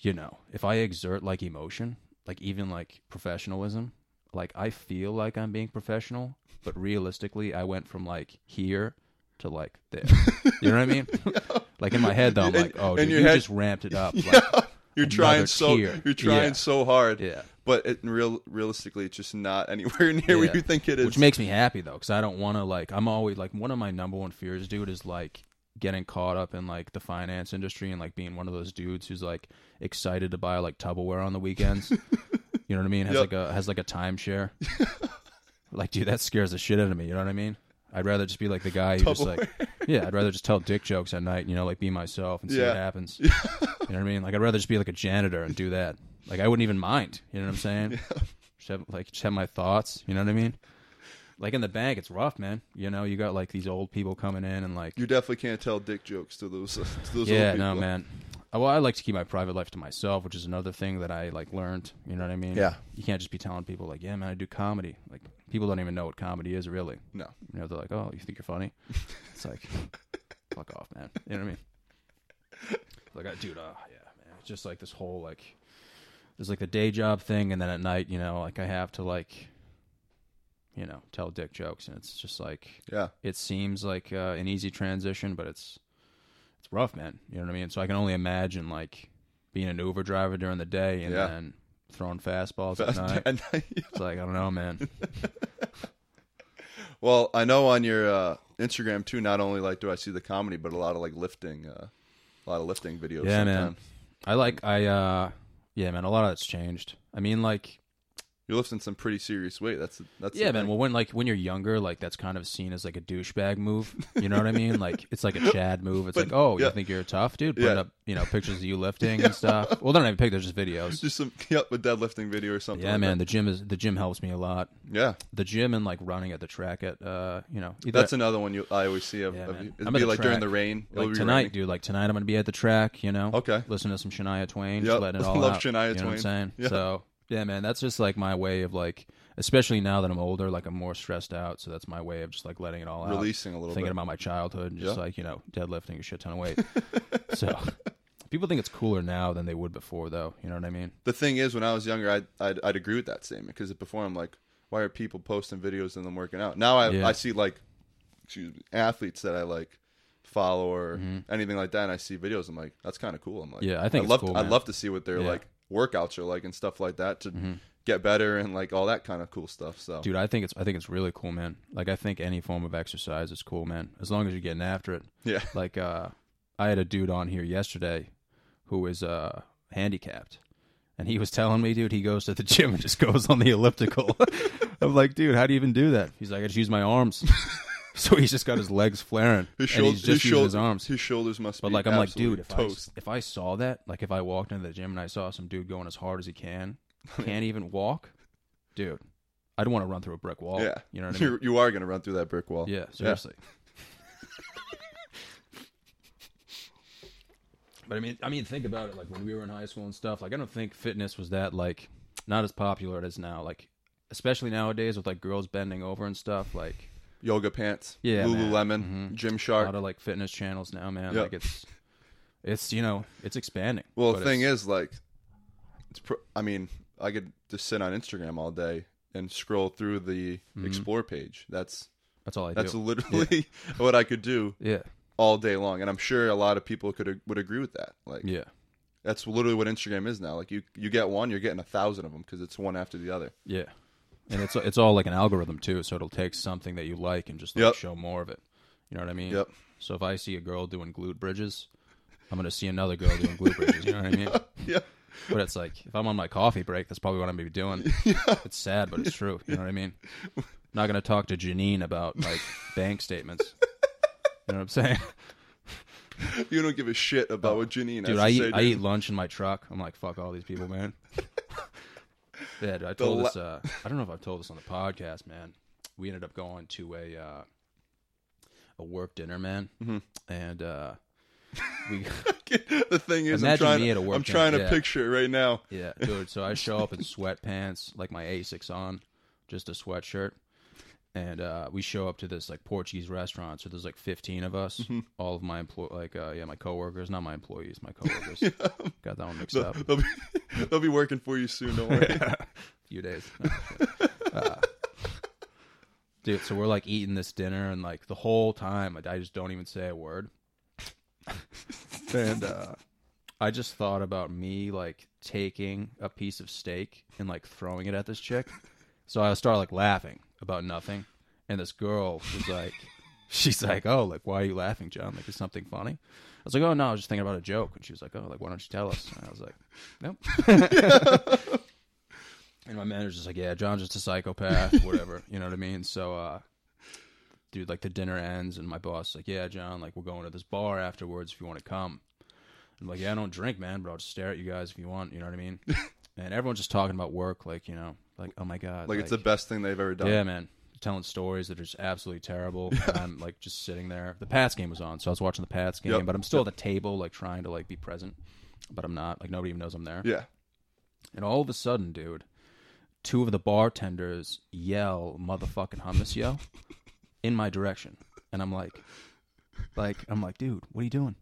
Speaker 1: you know, if I exert like emotion, like even like professionalism, like I feel like I'm being professional, but realistically, I went from like here to like there. you know what I mean? like in my head though, I'm
Speaker 2: In-
Speaker 1: like, oh, dude, you
Speaker 2: head-
Speaker 1: just ramped it up. Like,
Speaker 2: You're trying so
Speaker 1: tier.
Speaker 2: you're trying
Speaker 1: Yeah.
Speaker 2: so hard,
Speaker 1: yeah.
Speaker 2: but it, real realistically, it's just not anywhere near where you think it is.
Speaker 1: Which makes me happy though, because I don't want to like. I'm always like one of my number one fears, dude, is like getting caught up in like the finance industry and like being one of those dudes who's like excited to buy like Tupperware on the weekends. you know what I mean? Has
Speaker 2: Yep.
Speaker 1: like a has like a timeshare. like, dude, that scares the shit out of me. You know what I mean? I'd rather just be like the guy who just like, yeah, I'd rather just tell dick jokes at night. You know, like be myself and see
Speaker 2: Yeah.
Speaker 1: what happens. you know what I mean? Like, I'd rather just be like a janitor and do that. Like, I wouldn't even mind. You know what I'm saying? Just have like just have my thoughts. You know what I mean? Like in the bank, it's rough, man. You know, you got like these old people coming in and like,
Speaker 2: you definitely can't tell dick jokes to those to those
Speaker 1: yeah,
Speaker 2: old
Speaker 1: no,
Speaker 2: people.
Speaker 1: man. Uh, Well, I like to keep my private life to myself, which is another thing that I like learned. You know what I mean?
Speaker 2: Yeah.
Speaker 1: You can't just be telling people like, yeah, man, I do comedy. Like people don't even know what comedy is really.
Speaker 2: No.
Speaker 1: You know, they're like, oh, you think you're funny? it's like, fuck off, man. You know what I mean? Like, I, dude, uh, yeah, man. It's just like this whole like, there's like the day job thing, and then at night, you know, like I have to like, you know, tell dick jokes, and it's just like
Speaker 2: Yeah.
Speaker 1: it seems like uh, an easy transition, but it's it's rough, man. You know what I mean? So I can only imagine like being an Uber driver during the day and
Speaker 2: Yeah.
Speaker 1: then throwing fastballs
Speaker 2: Fast-
Speaker 1: at night.
Speaker 2: and-
Speaker 1: It's like I don't know, man.
Speaker 2: well, I know on your uh, Instagram too. Not only like do I see the comedy, but a lot of like lifting, uh, a lot of lifting videos.
Speaker 1: Yeah, man. I like I uh yeah, man. A lot of that's changed. I mean, like
Speaker 2: You're lifting some pretty serious weight. That's that's
Speaker 1: yeah, man.
Speaker 2: thing.
Speaker 1: Well, when like when you're younger, like that's kind of seen as like a douchebag move. You know what I mean? Like it's like a Chad move. It's
Speaker 2: But,
Speaker 1: like, oh,
Speaker 2: yeah.
Speaker 1: you think you're tough, dude? Putting
Speaker 2: Yeah.
Speaker 1: up you know pictures of you lifting and stuff. Well, they're not even pictures, just videos.
Speaker 2: just some yep a deadlifting video or something.
Speaker 1: Yeah,
Speaker 2: like
Speaker 1: man. The gym is the gym helps me a lot.
Speaker 2: Yeah,
Speaker 1: the gym and like running at the track at uh you know either
Speaker 2: that's another one you I always see of.
Speaker 1: Yeah,
Speaker 2: of It'd be like during the rain.
Speaker 1: Like tonight,
Speaker 2: raining.
Speaker 1: dude. Like tonight, I'm gonna be at the track. You know,
Speaker 2: Okay.
Speaker 1: listen to some Shania Twain,
Speaker 2: Yep.
Speaker 1: just letting it all
Speaker 2: Love
Speaker 1: out.
Speaker 2: Shania
Speaker 1: you know
Speaker 2: Twain.
Speaker 1: What I'm saying?
Speaker 2: Yeah.
Speaker 1: So yeah, man, that's just like my way of like, especially now that I'm older, like I'm more stressed out. So that's my way of just like letting it all out,
Speaker 2: Releasing a little
Speaker 1: thinking
Speaker 2: bit.
Speaker 1: about my childhood, and just
Speaker 2: Yeah.
Speaker 1: like you know, deadlifting a shit ton of weight. so people think it's cooler now than they would before, though. You know what I mean?
Speaker 2: the thing is, when I was younger, I'd I'd, I'd agree with that statement because before I'm like, why are people posting videos of them working out? Now I
Speaker 1: Yeah.
Speaker 2: I see like, excuse me, athletes that I like follow or anything like that, and I see videos. I'm like, that's kind of cool. I'm like,
Speaker 1: Mm-hmm. Yeah, I think it's
Speaker 2: love
Speaker 1: cool,
Speaker 2: I'd
Speaker 1: man.
Speaker 2: love to see what their
Speaker 1: Yeah. Mm-hmm.
Speaker 2: like workouts are like and stuff like that to get better and like all that kind of cool stuff. So
Speaker 1: Dude, I think it's I think it's really cool, man. Like I think any form of exercise is cool, man. As long as you're getting after it.
Speaker 2: yeah,
Speaker 1: like uh I had a dude on here yesterday who is uh handicapped. And he was telling me, dude, he goes to the gym and just goes on the elliptical. I'm like, dude, how do you even do that? He's like, I just use my arms. so he's just got his legs flaring.
Speaker 2: his,
Speaker 1: and he's just
Speaker 2: his,
Speaker 1: using his arms.
Speaker 2: his shoulders must
Speaker 1: But
Speaker 2: be But
Speaker 1: like I'm like, dude, if I, if I saw that, like if I walked into the gym and I saw some dude going as hard as he can, can't even walk, dude. I'd want to run through a brick wall.
Speaker 2: yeah,
Speaker 1: you know what I mean.
Speaker 2: You're, you are gonna run through that brick wall.
Speaker 1: Yeah, seriously. but I mean, I mean, think about it. Like when we were in high school and stuff. Like I don't think fitness was that like not as popular as now. Like especially nowadays with like girls bending over and stuff. Like
Speaker 2: Yoga pants.
Speaker 1: Yeah.
Speaker 2: Lululemon.
Speaker 1: Mhm. a
Speaker 2: Gymshark.
Speaker 1: lot of like fitness channels now, man.
Speaker 2: Yep.
Speaker 1: Like it's it's you know it's expanding.
Speaker 2: Well, the thing is, like, it's. Pro- I mean, I could just sit on Instagram all day and scroll through the
Speaker 1: Mhm.
Speaker 2: explore page. That's
Speaker 1: that's all I
Speaker 2: that's
Speaker 1: do.
Speaker 2: literally what I could do
Speaker 1: yeah,
Speaker 2: all day long, and I'm sure a lot of people could would agree with that. Like,
Speaker 1: yeah,
Speaker 2: that's literally what Instagram is now. Like, you you get one, you're getting a thousand of them because it's one after the other.
Speaker 1: yeah. And it's it's all like an algorithm too, so it'll take something that you like and just like
Speaker 2: Yep.
Speaker 1: show more of it. You know what I mean?
Speaker 2: Yep.
Speaker 1: So if I see a girl doing glute bridges, I'm gonna see another girl doing glute bridges. You know what I mean?
Speaker 2: Yeah.
Speaker 1: But it's like if I'm on my coffee break, that's probably what I'm gonna be doing. It's sad, but it's true. You know what I mean? I'm not gonna talk to Janine about like bank statements. You know what I'm saying?
Speaker 2: You don't give a shit about what Janine
Speaker 1: Dude,
Speaker 2: has
Speaker 1: I
Speaker 2: to
Speaker 1: eat
Speaker 2: say.
Speaker 1: I
Speaker 2: dude.
Speaker 1: eat lunch in my truck. I'm like, fuck all these people, man. Yeah, dude, I told this. Uh, I don't know if I've told this on the podcast, man. We ended up going to a uh, a work dinner, man,
Speaker 2: Mhm.
Speaker 1: and uh, we
Speaker 2: the thing is, I'm trying,
Speaker 1: me
Speaker 2: to,
Speaker 1: at a work
Speaker 2: I'm trying to
Speaker 1: yeah.
Speaker 2: picture it right now.
Speaker 1: yeah, dude. So I show up in sweatpants, like my Asics on, just a sweatshirt. And uh, we show up to this like Portuguese restaurant. So there's like 15 of us.
Speaker 2: Mm-hmm.
Speaker 1: All of my employ, like uh, yeah, my coworkers, not my employees, my coworkers. Got that one mixed
Speaker 2: They'll,
Speaker 1: up.
Speaker 2: they'll be, they'll be working for you soon. Don't worry.
Speaker 1: A few days. No, uh, dude, so we're like eating this dinner, and like the whole time, like, I just don't even say a word. and uh, I just thought about me like taking a piece of steak and like throwing it at this chick. So I started like laughing about nothing, and this girl was like, she's like, "Oh, like why are you laughing, John? Like is something funny?" I was like, "Oh no, I was just thinking about a joke." And she was like, "Oh, like why don't you tell us?" And I was like, "Nope." And my manager's just like, yeah, John's just a psychopath, whatever. You know what I mean? So, uh, dude, like the dinner ends, and my boss like, yeah, John, like we're going to this bar afterwards if you want to come. I'm like, yeah, I don't drink, man, but I'll just stare at you guys if you want. You know what I mean? and everyone's just talking about work, like you know, like oh my god,
Speaker 2: Like, it's the best thing they've ever done.
Speaker 1: yeah, man. Telling stories that are just absolutely terrible. And I'm like just sitting there. The Pats game was on, so I was watching the Pats game,
Speaker 2: Yep.
Speaker 1: but I'm still at the table, like trying to like be present, but I'm not. Like nobody even knows I'm there.
Speaker 2: Yeah.
Speaker 1: And all of a sudden, dude, two of the bartenders yell motherfucking hummus yo in my direction. And I'm like like I'm like, dude, what are you doing?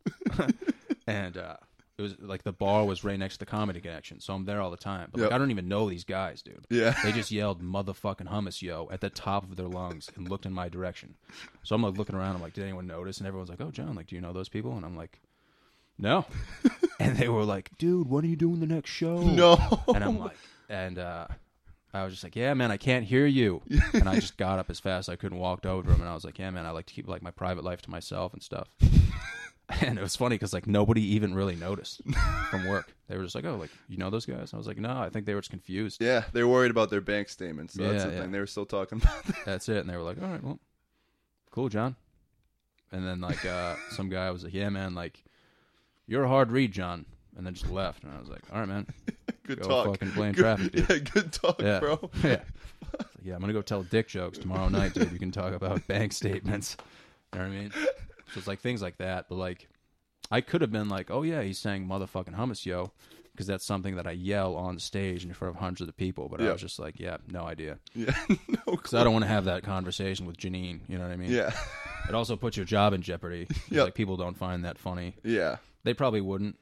Speaker 1: and uh it was like the bar was right next to the comedy connection, so I'm there all the time. But like
Speaker 2: Yep.
Speaker 1: I don't even know these guys, dude.
Speaker 2: Yeah.
Speaker 1: They just yelled motherfucking hummus yo at the top of their lungs and looked in my direction. So I'm like looking around, I'm like, did anyone notice? And everyone's like, Oh John, like, do you know those people? And I'm like, No. and they were like, dude, when are you doing the next show?
Speaker 2: No.
Speaker 1: And I'm like, and uh, I was just like, yeah, man, I can't hear you. and I just got up as fast as I could and walked over to him. And I was like, yeah, man, I like to keep like my private life to myself and stuff. and it was funny because like nobody even really noticed from work. They were just like, oh, like you know those guys? I was like, no, I think they were just confused.
Speaker 2: Yeah, they're worried about their bank statements. That's
Speaker 1: Yeah,
Speaker 2: the
Speaker 1: yeah.
Speaker 2: thing. They were still talking about that.
Speaker 1: That's it. And they were like, all right, well, cool, John. And then like uh, some guy was like, yeah, man, like you're a hard read, John. And then just left. And I was like, all right, man.
Speaker 2: Good
Speaker 1: Go
Speaker 2: talk.
Speaker 1: fucking blame
Speaker 2: good,
Speaker 1: traffic, dude.
Speaker 2: Yeah, good talk,
Speaker 1: Yeah.
Speaker 2: bro.
Speaker 1: yeah. Yeah, I'm gonna go tell dick jokes tomorrow night, dude. You can talk about bank statements. You know what I mean? So it's like things like that. But like, I could have been like, oh yeah, he's saying motherfucking hummus, yo, because that's something that I yell on stage in front of hundreds of people. But I
Speaker 2: Yeah.
Speaker 1: was just like, yeah, no idea,
Speaker 2: Yeah. no
Speaker 1: because I don't want to have that conversation with Janine. You know what I mean?
Speaker 2: Yeah.
Speaker 1: It also puts your job in jeopardy. 'cause,
Speaker 2: Yep.
Speaker 1: Like people don't find that funny.
Speaker 2: Yeah.
Speaker 1: They probably wouldn't.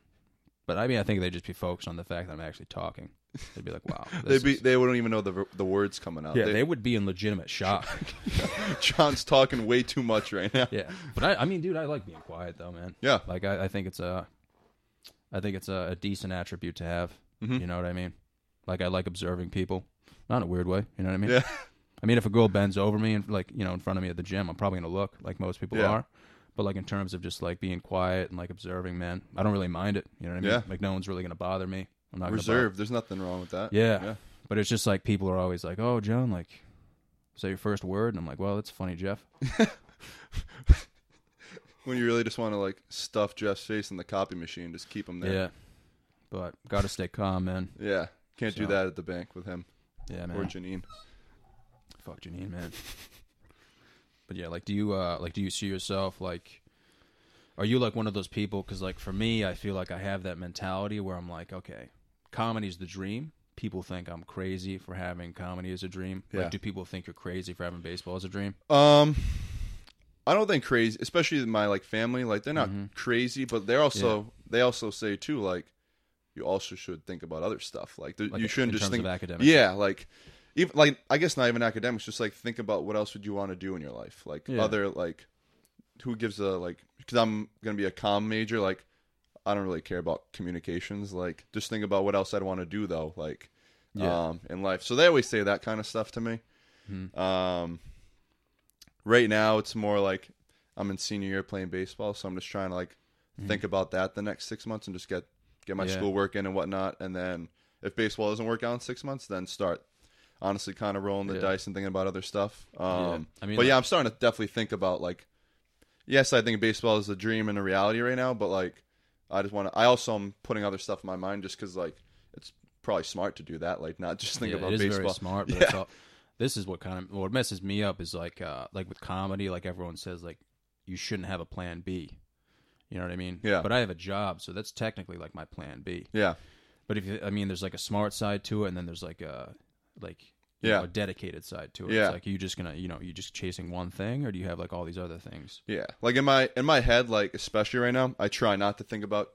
Speaker 1: But I mean, I think they'd just be focused on the fact that I'm actually talking. They'd be like, wow.
Speaker 2: They
Speaker 1: this
Speaker 2: be
Speaker 1: is-
Speaker 2: they wouldn't even know the the words coming out.
Speaker 1: yeah,
Speaker 2: They-
Speaker 1: they would be in legitimate shock.
Speaker 2: John's talking way too much right now.
Speaker 1: Yeah, but I, I mean, dude, I like being quiet though, man.
Speaker 2: Yeah.
Speaker 1: Like I, I think it's a, I think it's a, a decent attribute to have.
Speaker 2: Mhm.
Speaker 1: You know what I mean? Like I like observing people, not in a weird way. You know what I mean?
Speaker 2: Yeah.
Speaker 1: I mean, if a girl bends over me and like you know in front of me at the gym, I'm probably gonna look like most people
Speaker 2: Yeah.
Speaker 1: are. But like in terms of just like being quiet and like observing, man, I don't really mind it. You know what I mean?
Speaker 2: Yeah.
Speaker 1: Like no one's really gonna bother me. I'm not
Speaker 2: Reserved. There's nothing wrong with that.
Speaker 1: Yeah.
Speaker 2: Yeah.
Speaker 1: But it's just like people are always like, "Oh, John, like, say your first word," and I'm like, "Well, that's funny, Jeff."
Speaker 2: When you really just want to like stuff Jeff's face in the copy machine, just keep him there.
Speaker 1: Yeah. But gotta stay calm, man.
Speaker 2: Yeah. Can't do that at the bank with him
Speaker 1: Yeah, man.
Speaker 2: or Janine.
Speaker 1: Fuck Janine, man. but yeah, like, do you uh, like, do you see yourself like? Are you like one of those people? Because like for me, I feel like I have that mentality where I'm like, okay, comedy's the dream. People think I'm crazy for having comedy as a dream.
Speaker 2: Yeah.
Speaker 1: Like, do people think you're crazy for having baseball as a dream?
Speaker 2: Um, I don't think crazy, especially my like family. Like they're not
Speaker 1: Mhm.
Speaker 2: crazy, but they're also they also say too like you also should think about other stuff. Like, there,
Speaker 1: Like,
Speaker 2: you shouldn't just think
Speaker 1: of academics.
Speaker 2: Yeah, like even like I guess not even academics. Just like think about what else would you want to do in your life. Like
Speaker 1: Yeah.
Speaker 2: other like who gives a like because I'm gonna be a com major. Like I don't really care about communications. Like just think about what else I'd want to do though. Like
Speaker 1: Yeah.
Speaker 2: um in life. So they always say that kind of stuff to me.
Speaker 1: Mhm.
Speaker 2: Um, right now it's more like I'm in senior year playing baseball, so I'm just trying to like think about that the next six months and just get get my
Speaker 1: Mm-hmm. Yeah.
Speaker 2: schoolwork in and whatnot. And then if baseball doesn't work out in six months, then start honestly kind of rolling the
Speaker 1: Yeah.
Speaker 2: dice and thinking about other stuff. Um,
Speaker 1: I mean,
Speaker 2: but
Speaker 1: like-
Speaker 2: yeah, I'm starting to definitely think about like, yes, I think baseball is a dream and a reality right now, but like, I just want to. I also am putting other stuff in my mind just because like it's probably smart to do that, like not just think
Speaker 1: yeah,
Speaker 2: about
Speaker 1: it is
Speaker 2: baseball.
Speaker 1: very smart. But
Speaker 2: Yeah.
Speaker 1: it's all, this is what kind of what messes me up is like uh like with comedy, like everyone says like you shouldn't have a plan B. You know what I mean?
Speaker 2: Yeah.
Speaker 1: But I have a job, so that's technically like my plan B.
Speaker 2: Yeah,
Speaker 1: But if you, I mean, there's like a smart side to it, and then there's like a like you
Speaker 2: Yeah.
Speaker 1: know, a dedicated side to it.
Speaker 2: Yeah.
Speaker 1: It's like you just gonna you know you just chasing one thing, or do you have like all these other things?
Speaker 2: yeah. Like in my in my head, like especially right now, I try not to think about.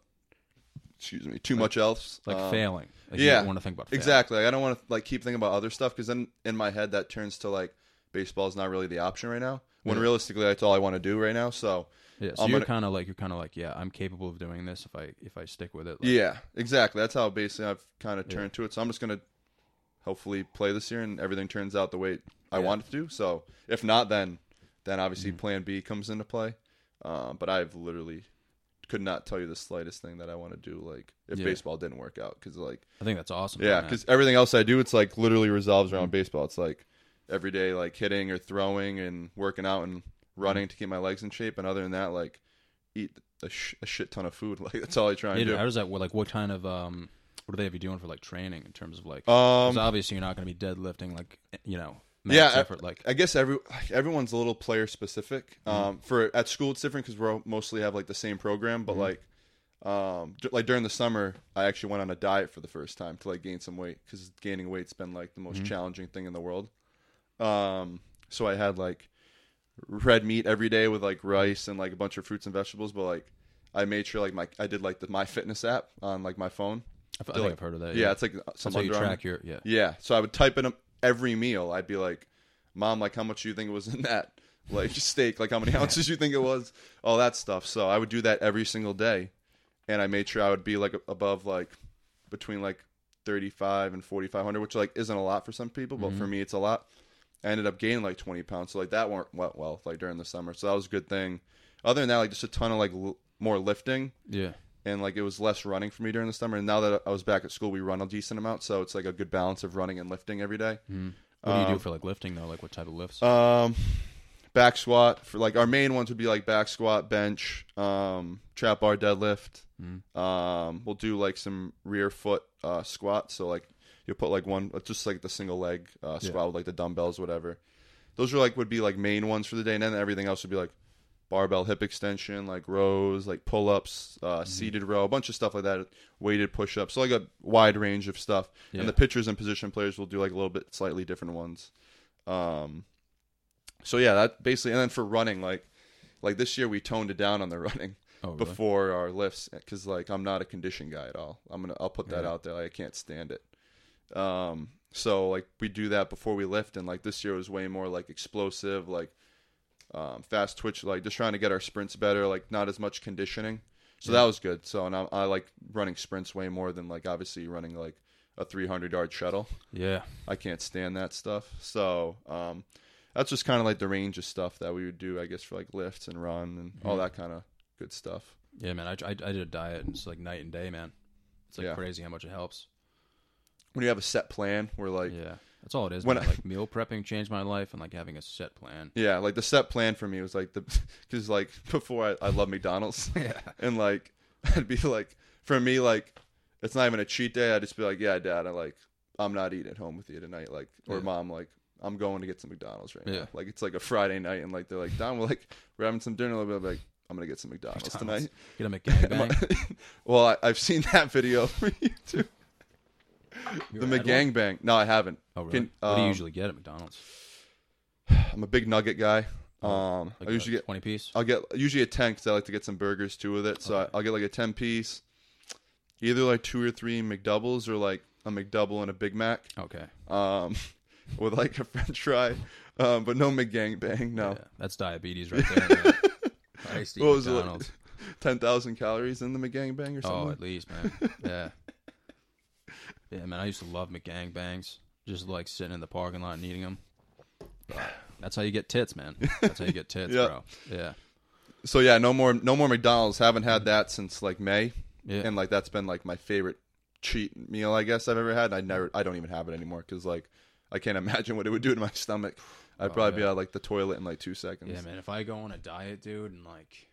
Speaker 2: Excuse me, too much else.
Speaker 1: Like
Speaker 2: Um,
Speaker 1: failing. Like
Speaker 2: yeah,
Speaker 1: want to think about failing.
Speaker 2: Exactly. Like, I don't want to like keep thinking about other stuff because then in my head that turns to like baseball is not really the option right now. When
Speaker 1: Yeah.
Speaker 2: realistically, that's all I want to do right now. So
Speaker 1: Yeah. So
Speaker 2: I'm
Speaker 1: you're kind of like you're kind of like yeah, I'm capable of doing this if I if I stick with it. Like,
Speaker 2: yeah, exactly. That's how basically I've kind of
Speaker 1: Yeah.
Speaker 2: turned to it. So I'm just gonna hopefully play this year and everything turns out the way I
Speaker 1: Yeah.
Speaker 2: want it to. So if not, then then obviously
Speaker 1: Mm-hmm.
Speaker 2: Plan B comes into play. Um, but I've literally could not tell you the slightest thing that I want to do. Like if
Speaker 1: Yeah.
Speaker 2: baseball didn't work out, because like
Speaker 1: I think that's awesome.
Speaker 2: Yeah, because everything else I do, it's like literally resolves around
Speaker 1: Mm-hmm.
Speaker 2: baseball. It's like every day, like hitting or throwing and working out and running to keep my legs in shape. And other than that, like eat a, sh- a shit ton of food. Like that's all I try and
Speaker 1: Yeah,
Speaker 2: do.
Speaker 1: how does that? Like, what kind of um, what do they have you doing for like training in terms of like?
Speaker 2: Um,
Speaker 1: obviously, you're not going to be deadlifting like you know, max
Speaker 2: Yeah, I-
Speaker 1: effort. Like,
Speaker 2: I guess every like, everyone's a little player specific.
Speaker 1: Mm-hmm.
Speaker 2: Um, for at school, it's different because we mostly have like the same program. But
Speaker 1: Mm-hmm.
Speaker 2: like, um, d- like during the summer, I actually went on a diet for the first time to like gain some weight because gaining weight's been like the
Speaker 1: Mm-hmm.
Speaker 2: most challenging thing in the world. Um, so I had like red meat every day with like rice and like a bunch of fruits and vegetables. But like, I made sure like my I did like the My Fitness app on like my phone.
Speaker 1: I, f- I
Speaker 2: to,
Speaker 1: think
Speaker 2: like-
Speaker 1: I've heard of that.
Speaker 2: Yeah, it's like
Speaker 1: that's
Speaker 2: some
Speaker 1: how you
Speaker 2: Under Armour-
Speaker 1: track your yeah.
Speaker 2: yeah. So I would type in every meal. I'd be like, "Mom, like how much do you think it was in that like steak? Like how many ounces you think it was? All that stuff." So I would do that every single day, and I made sure I would be like above like between like thirty five and forty five hundred, which like isn't a lot for some people, but for mm-hmm. me it's a lot. I ended up gaining like twenty pounds, so like that went went well like during the summer. So that was a good thing. Other than that, like just a ton of like l- more lifting
Speaker 1: Yeah.
Speaker 2: And like it was less running for me during the summer. And now that I was back at school, we run a decent amount, so it's like a good balance of running and lifting every day.
Speaker 1: Mm-hmm. What do you
Speaker 2: Um,
Speaker 1: do for like lifting though? Like what type of lifts?
Speaker 2: Um, back squat for like our main ones would be like back squat, bench, um, trap bar, deadlift.
Speaker 1: Mm-hmm.
Speaker 2: Um, we'll do like some rear foot uh, squat. So like you put like one, uh, just like the single leg uh, squat
Speaker 1: Yeah.
Speaker 2: with like the dumbbells, whatever. Those are like would be like main ones for the day, and then everything else would be like barbell hip extension, like rows, like pull ups, uh,
Speaker 1: Mm-hmm.
Speaker 2: seated row, a bunch of stuff like that, weighted push ups. So like a wide range of stuff.
Speaker 1: Yeah.
Speaker 2: And the pitchers and position players will do like a little bit slightly different ones. Um, so yeah, that basically, and then for running, like like this year we toned it down on the running
Speaker 1: oh, really?
Speaker 2: before our lifts because like I'm not a condition guy at all. I'm gonna I'll put that
Speaker 1: Yeah.
Speaker 2: out there. Like, I can't stand it. Um, so like we do that before we lift, and like this year was way more like explosive, like um, fast twitch, like just trying to get our sprints better, like not as much conditioning. So
Speaker 1: Yeah.
Speaker 2: that was good. So and I, I like running sprints way more than like obviously running like a 300 yard shuttle.
Speaker 1: Yeah.
Speaker 2: I can't stand that stuff. So um, that's just kind of like the range of stuff that we would do, I guess, for like lifts and run and all
Speaker 1: Mhm.
Speaker 2: that kind of good stuff.
Speaker 1: Yeah, man. I, I, I did a diet and it's like night and day, man. It's like
Speaker 2: Yeah.
Speaker 1: crazy how much it helps.
Speaker 2: When you have a set plan, where like
Speaker 1: yeah, that's all it is.
Speaker 2: when. I-
Speaker 1: like meal prepping changed my life, and like having a set plan.
Speaker 2: Yeah, like the set plan for me was like the because like before I, I love McDonald's
Speaker 1: yeah.
Speaker 2: and like I'd be like for me like it's not even a cheat day. I'd just be like, yeah, dad, I like I'm not eating at home with you tonight. Like, or
Speaker 1: Yeah.
Speaker 2: mom, like I'm going to get some McDonald's right
Speaker 1: Yeah.
Speaker 2: now. Like it's like a Friday night, and like they're like, Don, we're like we're having some dinner. I'll be like, I'm gonna get some McDonald's,
Speaker 1: McDonald's.
Speaker 2: tonight.
Speaker 1: Get a McGangbang.
Speaker 2: well, I, I've seen that video for you too. The? McGangbang. No, I haven't.
Speaker 1: Oh, really?
Speaker 2: Can-
Speaker 1: what do you
Speaker 2: um,
Speaker 1: usually get at McDonald's?
Speaker 2: I'm a big nugget guy. Um,
Speaker 1: Like
Speaker 2: I usually get
Speaker 1: twenty piece.
Speaker 2: I'll get usually a ten because I like to get some burgers too with it. So. I, I'll get like a ten piece, either like two or three McDoubles or like a McDouble and a Big Mac,
Speaker 1: Okay.
Speaker 2: um, with like a French fry, um, but no McGangbang. No,
Speaker 1: Yeah, that's diabetes right there. Man. I used to eat
Speaker 2: What was it like?
Speaker 1: McDonald's.
Speaker 2: ten thousand calories in the McGangbang or something.
Speaker 1: Oh,
Speaker 2: something.
Speaker 1: at least, man. Yeah. Yeah, man. I used to love McGangbangs. Just like sitting in the parking lot and eating them. That's how you get tits, man. That's how you get tits,
Speaker 2: Yeah.
Speaker 1: bro. Yeah.
Speaker 2: so yeah, no more no more McDonald's. Haven't had that since like May,
Speaker 1: Yeah.
Speaker 2: and like that's been like my favorite cheat meal I guess I've ever had. I never I don't even have it anymore because like I can't imagine what it would do to my stomach. I'd
Speaker 1: Oh,
Speaker 2: probably be
Speaker 1: yeah.
Speaker 2: out like the toilet in like two seconds.
Speaker 1: yeah, man. If I go on a diet, dude, and like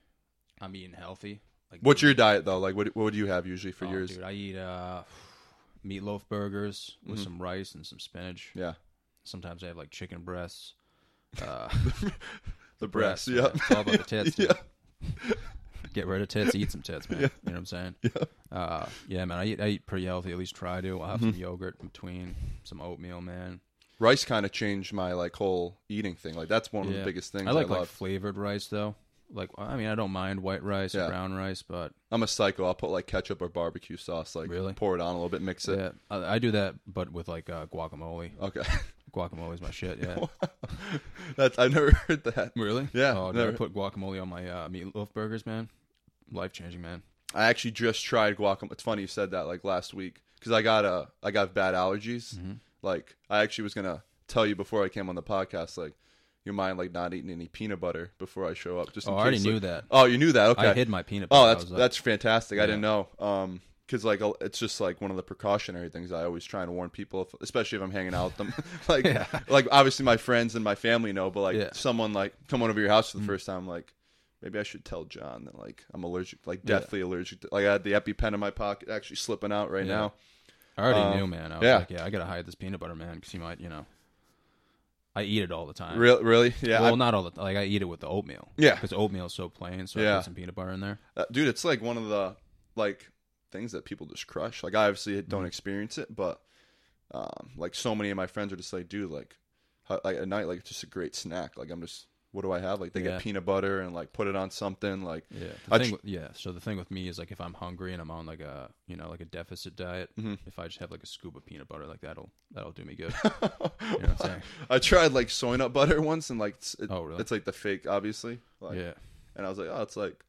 Speaker 1: I'm eating healthy, like
Speaker 2: What's your diet though? Like, what what would you have usually for
Speaker 1: oh,
Speaker 2: yours?
Speaker 1: Dude, I eat uh, meatloaf burgers with
Speaker 2: Mhm.
Speaker 1: some rice and some spinach.
Speaker 2: Yeah,
Speaker 1: Sometimes I have like chicken breasts. Uh,
Speaker 2: the breasts. Yeah,
Speaker 1: It's all about the tits, dude.
Speaker 2: yeah,
Speaker 1: Get rid of tits, eat some tits, man. You know what I'm saying?
Speaker 2: yeah.
Speaker 1: Uh, yeah, man. I eat, I eat pretty healthy. At least try to. I'll have
Speaker 2: Mm-hmm.
Speaker 1: some yogurt in between, some oatmeal, man.
Speaker 2: Rice kind of changed my like whole eating thing. Like that's one of the biggest things
Speaker 1: I
Speaker 2: I,
Speaker 1: like like
Speaker 2: love.
Speaker 1: flavored rice though. Like I mean, I don't mind white rice
Speaker 2: Yeah.
Speaker 1: or brown rice, but
Speaker 2: I'm a psycho. I'll put like ketchup or barbecue sauce. Like
Speaker 1: Really?
Speaker 2: pour it on a little bit, mix it.
Speaker 1: yeah, I, I do that, but with like uh, guacamole.
Speaker 2: Okay,
Speaker 1: Guacamole is my shit. Yeah.
Speaker 2: that's I never heard that.
Speaker 1: really?
Speaker 2: Yeah,
Speaker 1: Oh, dude,
Speaker 2: never-
Speaker 1: I put guacamole on my uh, meatloaf burgers, man. Life changing, man.
Speaker 2: I actually just tried guacamole. It's funny you said that like last week because I got a I got bad allergies.
Speaker 1: Mm-hmm.
Speaker 2: Like I actually was gonna tell you before I came on the podcast. Like you mind like not eating any peanut butter before I show up. Just in
Speaker 1: Oh, I already
Speaker 2: case,
Speaker 1: knew that.
Speaker 2: Oh, you knew that? Okay.
Speaker 1: I hid my peanut butter.
Speaker 2: Oh, that's
Speaker 1: like,
Speaker 2: that's fantastic. I didn't know. Um, because like it's just like one of the precautionary things I always try and warn people, if, especially if I'm hanging out with them. like,
Speaker 1: Yeah.
Speaker 2: like obviously my friends and my family know, but like
Speaker 1: Yeah. Mm-hmm.
Speaker 2: someone like coming over your house for the first time, like maybe I should tell John that like I'm allergic, like
Speaker 1: Yeah.
Speaker 2: deathly allergic. To, like I had the EpiPen in my pocket, actually slipping out right
Speaker 1: Yeah.
Speaker 2: now.
Speaker 1: I already
Speaker 2: Um,
Speaker 1: knew, man. I was
Speaker 2: yeah.
Speaker 1: like, yeah, I gotta hide this peanut butter, man, because he might, you know. I eat it all the time.
Speaker 2: Really, really, yeah,
Speaker 1: well,
Speaker 2: I-
Speaker 1: not all the like I eat it with the oatmeal.
Speaker 2: Yeah.
Speaker 1: because oatmeal is so plain. So I
Speaker 2: Yeah.
Speaker 1: put some peanut butter in there.
Speaker 2: uh, dude. It's like one of the like things that people just crush. Like I obviously
Speaker 1: Mm-hmm.
Speaker 2: don't experience it, but um, like so many of my friends are just like, dude, like, how, like at night, like it's just a great snack. Like I'm just, what do I have? Like they
Speaker 1: Yeah.
Speaker 2: get peanut butter and like put it on something. Like
Speaker 1: Yeah,
Speaker 2: I
Speaker 1: the thing,
Speaker 2: tr-
Speaker 1: yeah. So the thing with me is like if I'm hungry and I'm on like a you know like a deficit diet,
Speaker 2: Mhm.
Speaker 1: if I just have like a scoop of peanut butter, like that'll that'll do me good. you know what I'm saying?
Speaker 2: I tried like soy nut butter once, and like it's, it,
Speaker 1: Oh, really?
Speaker 2: it's like the fake, obviously. Like,
Speaker 1: yeah.
Speaker 2: And I was like, oh, it's like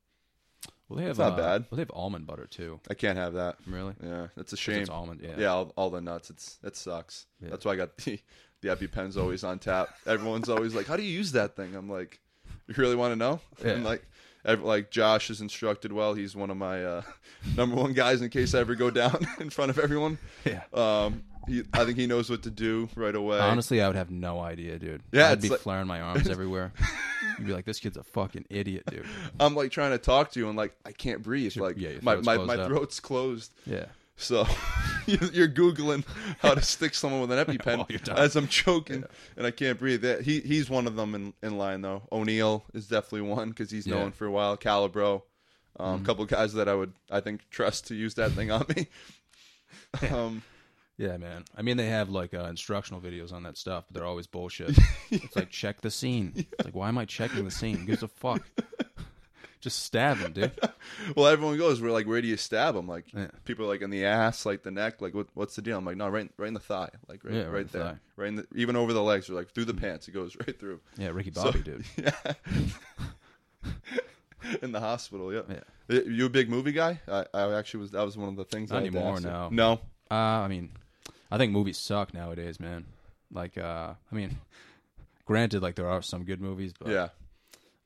Speaker 1: Well, they have
Speaker 2: not
Speaker 1: uh,
Speaker 2: bad.
Speaker 1: Well, they have almond butter too.
Speaker 2: I can't have that.
Speaker 1: Really?
Speaker 2: Yeah, it's a shame.
Speaker 1: It's almond. Yeah.
Speaker 2: Yeah, all, all the nuts. It's it sucks.
Speaker 1: Yeah.
Speaker 2: That's why I got the the EpiPen's always on tap. Everyone's always like, "How do you use that thing?" I'm like, "You really want to know?"
Speaker 1: Yeah.
Speaker 2: And like, like Josh is instructed well. He's one of my uh, number one guys in case I ever go down in front of everyone.
Speaker 1: Yeah.
Speaker 2: Um, he, I think he knows what to do right away.
Speaker 1: Honestly, I would have no idea, dude.
Speaker 2: Yeah,
Speaker 1: I'd be
Speaker 2: like-
Speaker 1: flaring my arms everywhere. You'd be like, "This kid's a fucking idiot, dude."
Speaker 2: I'm like trying to talk to you and like I can't breathe. Like
Speaker 1: yeah,
Speaker 2: my my, my
Speaker 1: up.
Speaker 2: throat's closed.
Speaker 1: Yeah.
Speaker 2: So you're googling how to stick someone with an EpiPen as I'm choking and I can't breathe. That he he's one of them in, in line though. O'Neill is definitely one because he's known
Speaker 1: Yeah. Mm-hmm.
Speaker 2: for a while. Calibro, um, a couple guys that I would I think trust to use that thing on me. um,
Speaker 1: Yeah, man. I mean, they have like uh, instructional videos on that stuff, but they're always bullshit. It's like check the scene. It's like, why am I checking the scene? Who gives a fuck? Just stab him, dude.
Speaker 2: well, everyone goes, "We're like, where do you stab him?" Like
Speaker 1: Yeah.
Speaker 2: people are like in the ass, like the neck, like what, what's the deal? I'm like, no, right, right in the thigh, like right,
Speaker 1: Yeah,
Speaker 2: right,
Speaker 1: right in the
Speaker 2: there,
Speaker 1: thigh.
Speaker 2: Right in the, even over the legs, or like through the pants. It goes right through.
Speaker 1: Yeah, Ricky
Speaker 2: So-
Speaker 1: Bobby, dude.
Speaker 2: Yeah. in the hospital, yeah.
Speaker 1: Yeah.
Speaker 2: You a big movie guy? I, I actually was. That was one of the things.
Speaker 1: Not
Speaker 2: I had to
Speaker 1: anymore,
Speaker 2: ask you.
Speaker 1: no.
Speaker 2: No.
Speaker 1: Uh, I mean, I think movies suck nowadays, man. Like, uh, I mean, granted, like there are some good movies, but
Speaker 2: Yeah.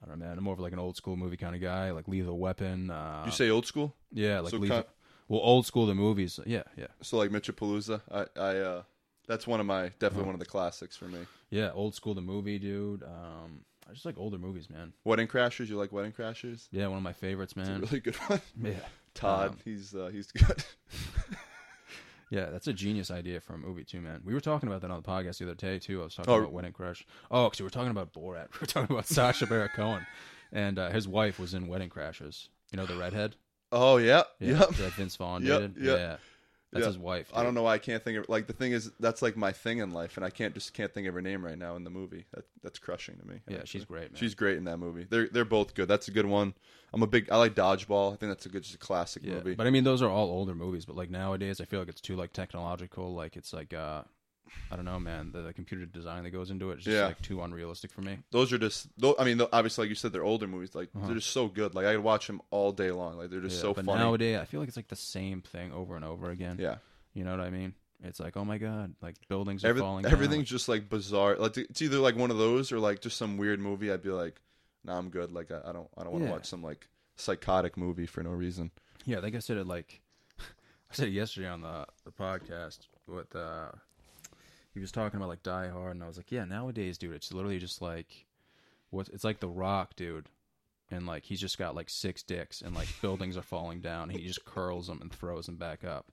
Speaker 1: I don't know, man. I'm more of like an old school movie kind of guy, like Lethal Weapon. Uh,
Speaker 2: you say old school?
Speaker 1: yeah, like
Speaker 2: so
Speaker 1: Lethal.
Speaker 2: kind-
Speaker 1: well, old school the movies. Yeah, yeah,
Speaker 2: So like Mitchapalooza. I. I. uh That's one of my definitely
Speaker 1: Uh-huh.
Speaker 2: one of the classics for me.
Speaker 1: yeah. Old school the movie, dude. Um, I just like older movies, man.
Speaker 2: Wedding Crashers. You like Wedding Crashers?
Speaker 1: Yeah, one of my favorites, man.
Speaker 2: really good one.
Speaker 1: Yeah,
Speaker 2: Todd.
Speaker 1: Um,
Speaker 2: he's uh, he's good.
Speaker 1: Yeah, that's a genius idea a movie too, man. We were talking about that on the podcast the other day too. I was talking
Speaker 2: Oh.
Speaker 1: about Wedding Crash. Oh, because we were talking about Borat. We were talking about Sacha Baron Cohen, and uh, his wife was in Wedding Crashes. You know the redhead.
Speaker 2: oh yeah,
Speaker 1: Yeah,
Speaker 2: yep.
Speaker 1: that Vince Vaughn
Speaker 2: Yep,
Speaker 1: dated.
Speaker 2: yep.
Speaker 1: Yeah, that's
Speaker 2: Yep.
Speaker 1: his wife.
Speaker 2: I don't know why I can't think of like the thing is that's like my thing in life, and I can't just can't think of her name right now in the movie. That that's crushing to me.
Speaker 1: Yeah,
Speaker 2: actually.
Speaker 1: she's great, man.
Speaker 2: She's great in that movie. They're they're both good. That's a good one. I'm a big. I like Dodgeball. I think that's a good, just a classic
Speaker 1: yeah,
Speaker 2: movie.
Speaker 1: but I mean, those are all older movies. But like nowadays, I feel like it's too like technological. Like it's like uh, I don't know, man. The, the computer design that goes into it is just
Speaker 2: Yeah.
Speaker 1: like too unrealistic for me.
Speaker 2: those are just. Those, I mean, tho- obviously, like you said, they're older movies. Like
Speaker 1: Uh-huh.
Speaker 2: they're just so good. Like I could watch them all day long. Like they're just
Speaker 1: Yeah,
Speaker 2: so
Speaker 1: but
Speaker 2: funny.
Speaker 1: nowadays, I feel like it's like the same thing over and over again.
Speaker 2: yeah,
Speaker 1: You know what I mean? It's like, oh my god, like buildings are
Speaker 2: Every,
Speaker 1: falling. down.
Speaker 2: everything's just like bizarre. Like it's either like one of those or like just some weird movie. I'd be like, nah, I'm good. Like I, I don't I don't want to
Speaker 1: Yeah.
Speaker 2: watch some like psychotic movie for no reason.
Speaker 1: Yeah, I think I said it like I said it yesterday on the the podcast with uh he was talking about like Die Hard and I was like, Yeah, nowadays, dude, it's literally just like what it's like the rock, dude. And like he's just got like six dicks and like buildings are falling down. He just curls them and throws them back up.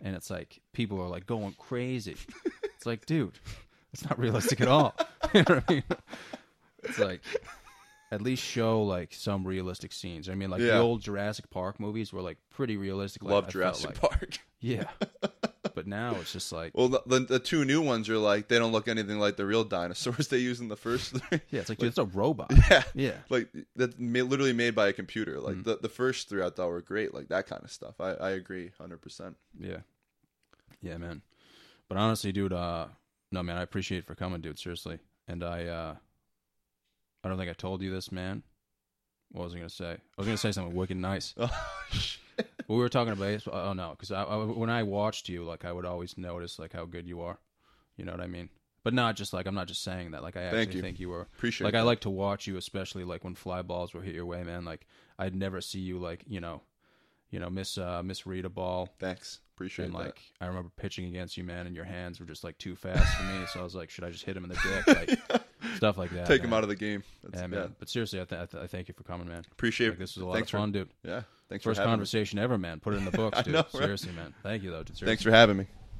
Speaker 1: And it's like people are like going crazy. It's like, dude, it's not realistic at all. you know what I mean? It's like at least show like some realistic scenes. I mean, like the old Jurassic Park movies were like pretty realistic. Like,
Speaker 2: Love
Speaker 1: felt
Speaker 2: Jurassic
Speaker 1: like.
Speaker 2: Park.
Speaker 1: Yeah, but now it's just like
Speaker 2: Well, the, the the two new ones are like they don't look anything like the real dinosaurs they use in the first three.
Speaker 1: yeah, it's like dude, it's a robot.
Speaker 2: yeah,
Speaker 1: Yeah,
Speaker 2: like that ma- literally made by a computer. Like
Speaker 1: Mhm.
Speaker 2: the the first three I thought were great. Like that kind of stuff. I I agree, hundred percent.
Speaker 1: yeah, yeah, man. But honestly, dude, uh, no, man, I appreciate it for coming, dude. Seriously, and I, uh, I don't think I told you this, man. What was I gonna say? I was gonna say something wicked nice.
Speaker 2: Oh shit.
Speaker 1: We were talking about baseball. Oh no, because I, I, when I watched you, like I would always notice like how good you are. You know what I mean? But not just like I'm not just saying that. Like I
Speaker 2: Thank
Speaker 1: actually
Speaker 2: you.
Speaker 1: think you were.
Speaker 2: Appreciate.
Speaker 1: like I like to watch you, especially like when fly balls will hit your way, man. Like I'd never see you like you know, you know, miss uh, misread a ball.
Speaker 2: Thanks. Appreciate
Speaker 1: And
Speaker 2: that.
Speaker 1: like I remember pitching against you, man, and your hands were just like too fast for me. So I was like, should I just hit him in the dick, like stuff like that.
Speaker 2: Take
Speaker 1: man.
Speaker 2: him out of the game. That's,
Speaker 1: Yeah,
Speaker 2: yeah,
Speaker 1: man. But seriously, I, th- I, th- I thank you for coming, man.
Speaker 2: Appreciate.
Speaker 1: Like, this was a lot
Speaker 2: thanks
Speaker 1: of fun, dude.
Speaker 2: Yeah. Thanks
Speaker 1: First
Speaker 2: for having me.
Speaker 1: conversation ever, man. Put it in the books, dude.
Speaker 2: know, right?
Speaker 1: Seriously, man. Thank you, though. Dude.
Speaker 2: Thanks for having me.